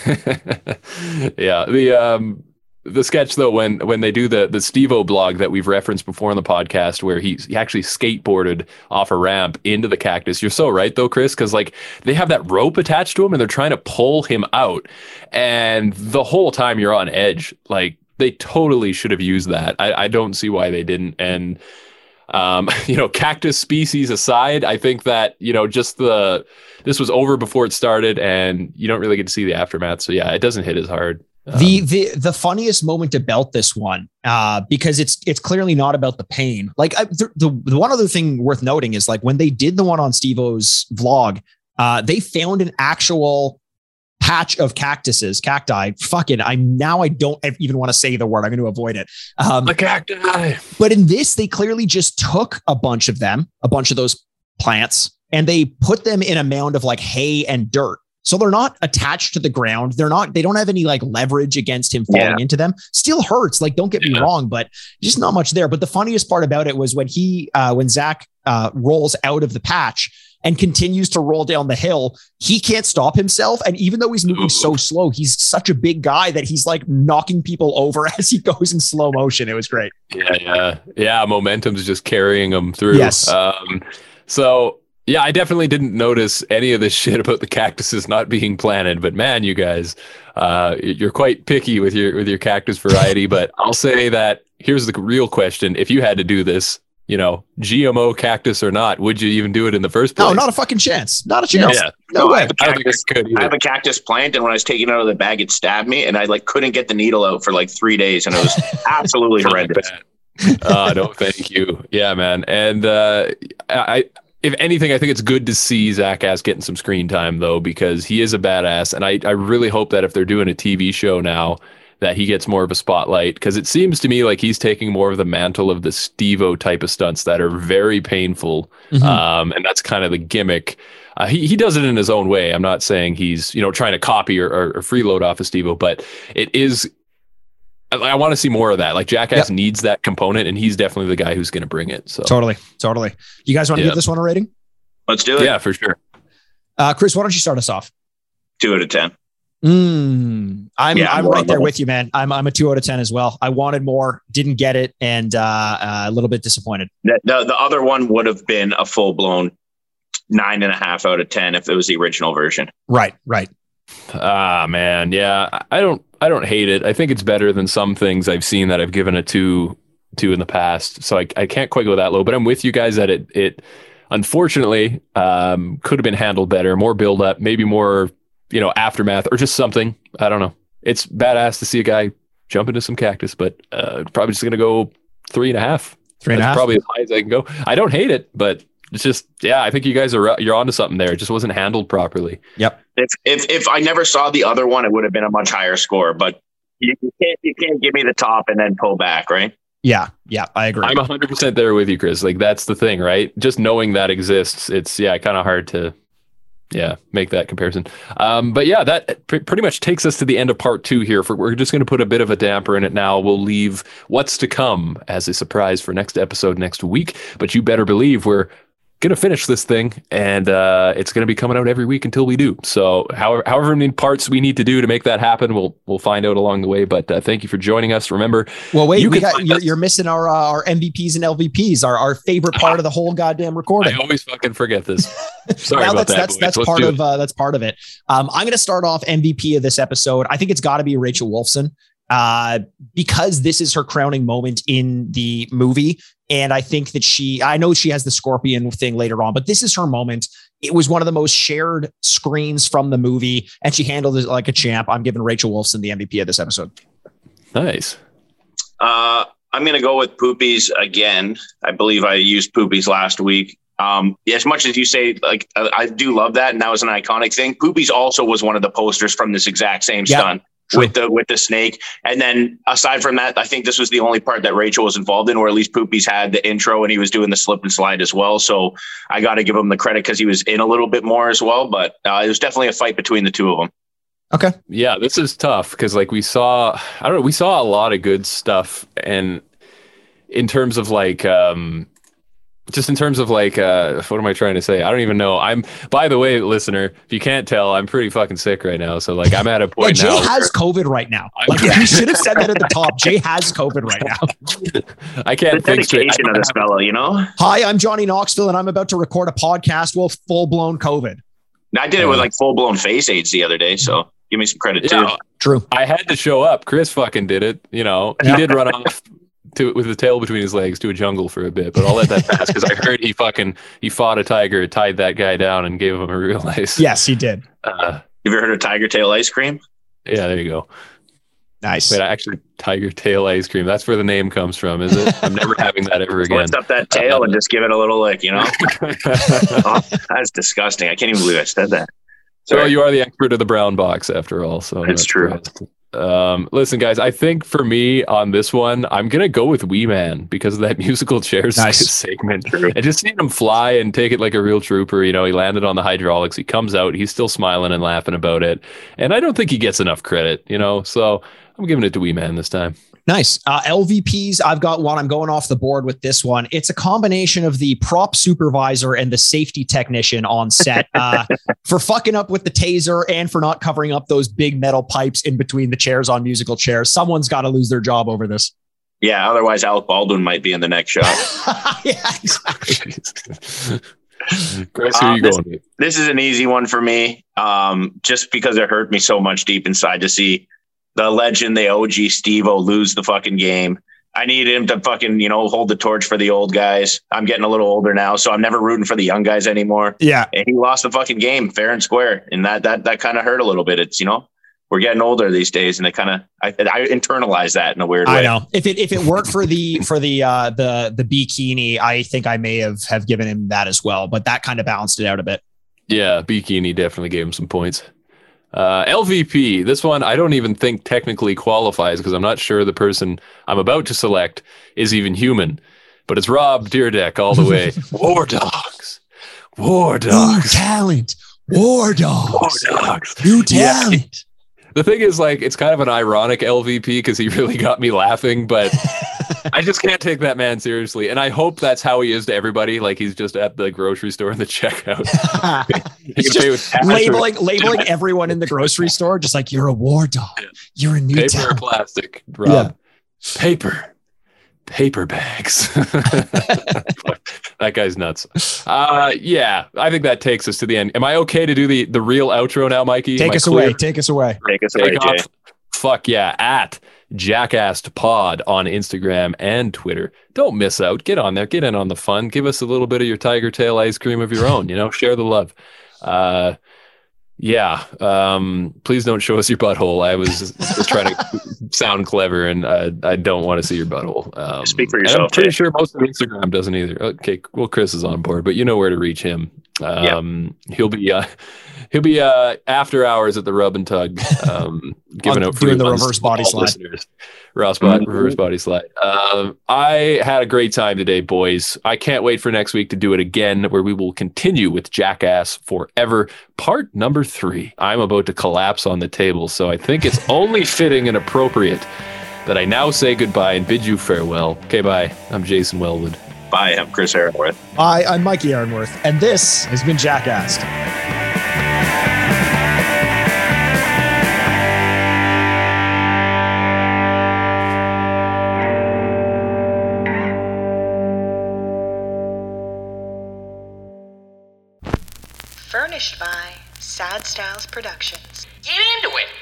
yeah, the um the sketch though when when they do the the Steve-O blog that we've referenced before on the podcast where he he actually skateboarded off a ramp into the cactus. You're so right though, Chris, because like they have that rope attached to him and they're trying to pull him out, and the whole time you're on edge. Like they totally should have used that. I, I don't see why they didn't. And um, you know, cactus species aside, I think that you know just the this was over before it started, and you don't really get to see the aftermath. So yeah, it doesn't hit as hard. Um, the the the funniest moment about this one uh because it's it's clearly not about the pain like I, the, the the one other thing worth noting is like when they did the one on steve-o's vlog uh they found an actual patch of cactuses cacti fucking i'm now i don't even want to say the word i'm going to avoid it um the cacti. but in this, they clearly just took a bunch of them, a bunch of those plants, and they put them in a mound of like hay and dirt. So they're not attached to the ground. They're not, they don't have any like leverage against him falling Yeah. into them. Still hurts. Like, don't get me wrong, but just not much there. But the funniest part about it was when he, uh, when Zach uh, rolls out of the patch and continues to roll down the hill, he can't stop himself. And even though he's moving so slow, he's such a big guy that he's like knocking people over as he goes in slow motion. It was great. Yeah, yeah, yeah. Momentum's just carrying them through. Yes. Um, so yeah, I definitely didn't notice any of this shit about the cactuses not being planted. But man, you guys, uh, you're quite picky with your with your cactus variety. but I'll say that here's the real question: If you had to do this, you know, GMO cactus or not, would you even do it in the first place? No, not a fucking chance. Not a chance. Yeah. No, No, I way. have a I don't think cactus. it's good I have a cactus plant, and when I was taking it out of the bag, it stabbed me, and I like couldn't get the needle out for like three days, and it was absolutely Really horrendous. bad. uh, no, thank you. Yeah, man. And uh, I, if anything, I think it's good to see Zach Ass getting some screen time though, because he is a badass, and I, I really hope that if they're doing a TV show now, that he gets more of a spotlight because it seems to me like he's taking more of the mantle of the Steve-O type of stunts that are very painful, Mhm. um, and that's kind of the gimmick. Uh, he he does it in his own way. I'm not saying he's you know trying to copy or, or, or freeload off of Steve-O, but it is I, I want to see more of that. Like Jackass needs that component, and he's definitely the guy who's going to bring it. So Totally. Totally. You guys want to Yeah. give this one a rating? Let's do it. yeah, for sure. Uh, Chris, why don't you start us off? Two out of ten. Mm, I'm Yeah, I'm right there with you, man. I'm I'm a two out of ten as well. I wanted more, didn't get it, and uh, uh, a little bit disappointed. The, the the other one would have been a full blown nine and a half out of ten if it was the original version. Right, right. Ah, man, yeah. I- I don't, I don't hate it. I think it's better than some things I've seen that I've given a two, two in the past. So I, I can't quite go that low. But I'm with you guys that it, it, unfortunately, um, could have been handled better, more build up, maybe more, you know, aftermath or just something. I don't know. It's badass to see a guy jump into some cactus, but uh, probably just gonna go three and a half. Three and a That's half. probably as high as I can go. I don't hate it, but it's just yeah. I think you guys are you're onto something there. It just wasn't handled properly. If if if I never saw the other one, it would have been a much higher score. But you, you can't you can't give me the top and then pull back, right? Yeah, yeah, I agree. I'm 100 percent there with you, Chris. Like that's the thing, right? Just knowing that exists, it's yeah, kind of hard to yeah make that comparison. Um, but yeah, that pr- pretty much takes us to the end of part two here. For we're just going to put a bit of a damper in it now. We'll leave what's to come as a surprise for next episode next week. But you better believe we're gonna finish this thing and uh it's gonna be coming out every week until we do so however however many parts we need to do to make that happen we'll we'll find out along the way but uh, thank you for joining us remember well, wait, you we got, you're, you're missing our uh, our MVPs and LVPs, our our favorite part of the whole goddamn recording. i always fucking forget this sorry about that's that that's boys. that's Let's part of uh, that's part of it. Um, I'm going to start off MVP of this episode. I think it's got to be Rachel Wolfson uh, because this is her crowning moment in the movie, and I think that she. I know she has the scorpion thing later on, but this is her moment. It was one of the most shared screens from the movie, and she handled it like a champ. I'm giving Rachel Wolfson the MVP of this episode. nice Uh, I'm going to go with Poopies again. I believe I used Poopies last week. Um, as much as you say, like I, I do love that, and that was an iconic thing. Poopies also was one of the posters from this exact same Yeah, stunt true. with the with the snake. And then aside from that, I think this was the only part that Rachel was involved in, or at least Poopies had the intro and he was doing the slip and slide as well. So I got to give him the credit because he was in a little bit more as well. But uh, it was definitely a fight between the two of them. Okay. yeah this is tough because like we saw i don't know we saw a lot of good stuff and in terms of like um just in terms of like uh what am i trying to say i don't even know i'm by the way listener if you can't tell i'm pretty fucking sick right now so like i'm at a Yeah, point Jay now has COVID right now. I'm- Like we should have said that at the top. Jay has COVID right now. i can't think straight dedication of this fella, you know. Hi, I'm Johnny Knoxville, and I'm about to record a podcast with full blown COVID. I did it with like full blown face aids the other day, so give me some credit too. True. I had to show up. Chris fucking did it. You know, he did run off to with the tail between his legs to a jungle for a bit, but I'll let that pass because I heard he fucking he fought a tiger, tied that guy down, and gave him a real nice. Yes, he did. Uh, Have you ever heard of tiger tail ice cream? yeah, there you go. Nice. Wait, actually, tiger tail ice cream. That's where the name comes from, is it? I'm never having that ever again. Lift up that tail and just give it a little lick, you know? oh, that's disgusting. I can't even believe I said that. so Sorry. you are the expert of the brown box, after all. So It's true. surprised. Um, listen, guys, I think for me on this one, I'm gonna go with Wee Man because of that musical chairs Nice. segment. And just seeing him fly and take it like a real trooper. You know, he landed on the hydraulics. He comes out. He's still smiling and laughing about it. And I don't think he gets enough credit. You know, so I'm giving it to Wee Man this time. Nice. Uh, LVPs, I've got one. I'm going off the board with this one. It's a combination of the prop supervisor and the safety technician on set uh, for fucking up with the taser and for not covering up those big metal pipes in between the chairs on musical chairs. Someone's got to lose their job over this. Yeah, otherwise Alec Baldwin might be in the next shot. yeah, exactly. Chris, who Uh, are you this- going with? this is an easy one for me, um, just because it hurt me so much deep inside to see the legend, the OG Steve-O lose the fucking game. I needed him to fucking, you know, hold the torch for the old guys. I'm getting a little older now, so I'm never rooting for the young guys anymore. Yeah. And he lost the fucking game fair and square. And that that that kind of hurt a little bit. It's, you know, we're getting older these days and it kind of I, I internalize that in a weird way. I know. If it if it worked for the for the uh the the bikini, I think I may have have given him that as well, but that kind of balanced it out a bit. Yeah, Bikini definitely gave him some points. Uh, LVP, this one I don't even think technically qualifies because I'm not sure the person I'm about to select is even human. But it's Rob Dyrdek all the way. War Dogs. War Dogs. New talent. War dogs. War Dogs. New Yeah. talent. The thing is, like, it's kind of an ironic LVP because he really got me laughing, but I just can't take that man seriously. And I hope that's how he is to everybody. Like, he's just at the grocery store in the checkout. He's just with cash or labeling labeling everyone in the grocery store just like you're a war dog. You're a new paper or plastic, Rob. Paper. Paper bags. that guy's nuts. Uh, yeah, I think that takes us to the end. Am I okay to do the the real outro now, Mikey? Take I us away. Take us away. Take us away, Take Jay. Fuck yeah. At Jackassed Pod on Instagram and Twitter. Don't miss out. Get on there. Get in on the fun. Give us a little bit of your tiger tail ice cream of your own. You know, share the love. Uh, yeah. Um, please don't show us your butthole. I was just trying to sound clever, and uh, I don't want to see your butthole. Um, Speak for yourself, I'm pretty Jay. sure most of Instagram doesn't either. Okay, well, Chris is on board, but you know where to reach him. Um, he'll be uh, he'll be uh, after hours at the Rub and Tug, um, giving out free doing the reverse body slide. listeners. Ross body, reverse body slide. Um, I had a great time today, boys. I can't wait for next week to do it again, where we will continue with Jackass Forever, part number three. I'm about to collapse on the table, so I think it's only fitting and appropriate that I now say goodbye and bid you farewell. Okay, bye. I'm Jason Wellwood. Bye, I'm Chris Aaronworth. Hi, I'm Mikey Aaronworth, and this has been Jackassed. Furnished by Sad Styles Productions. Get into it.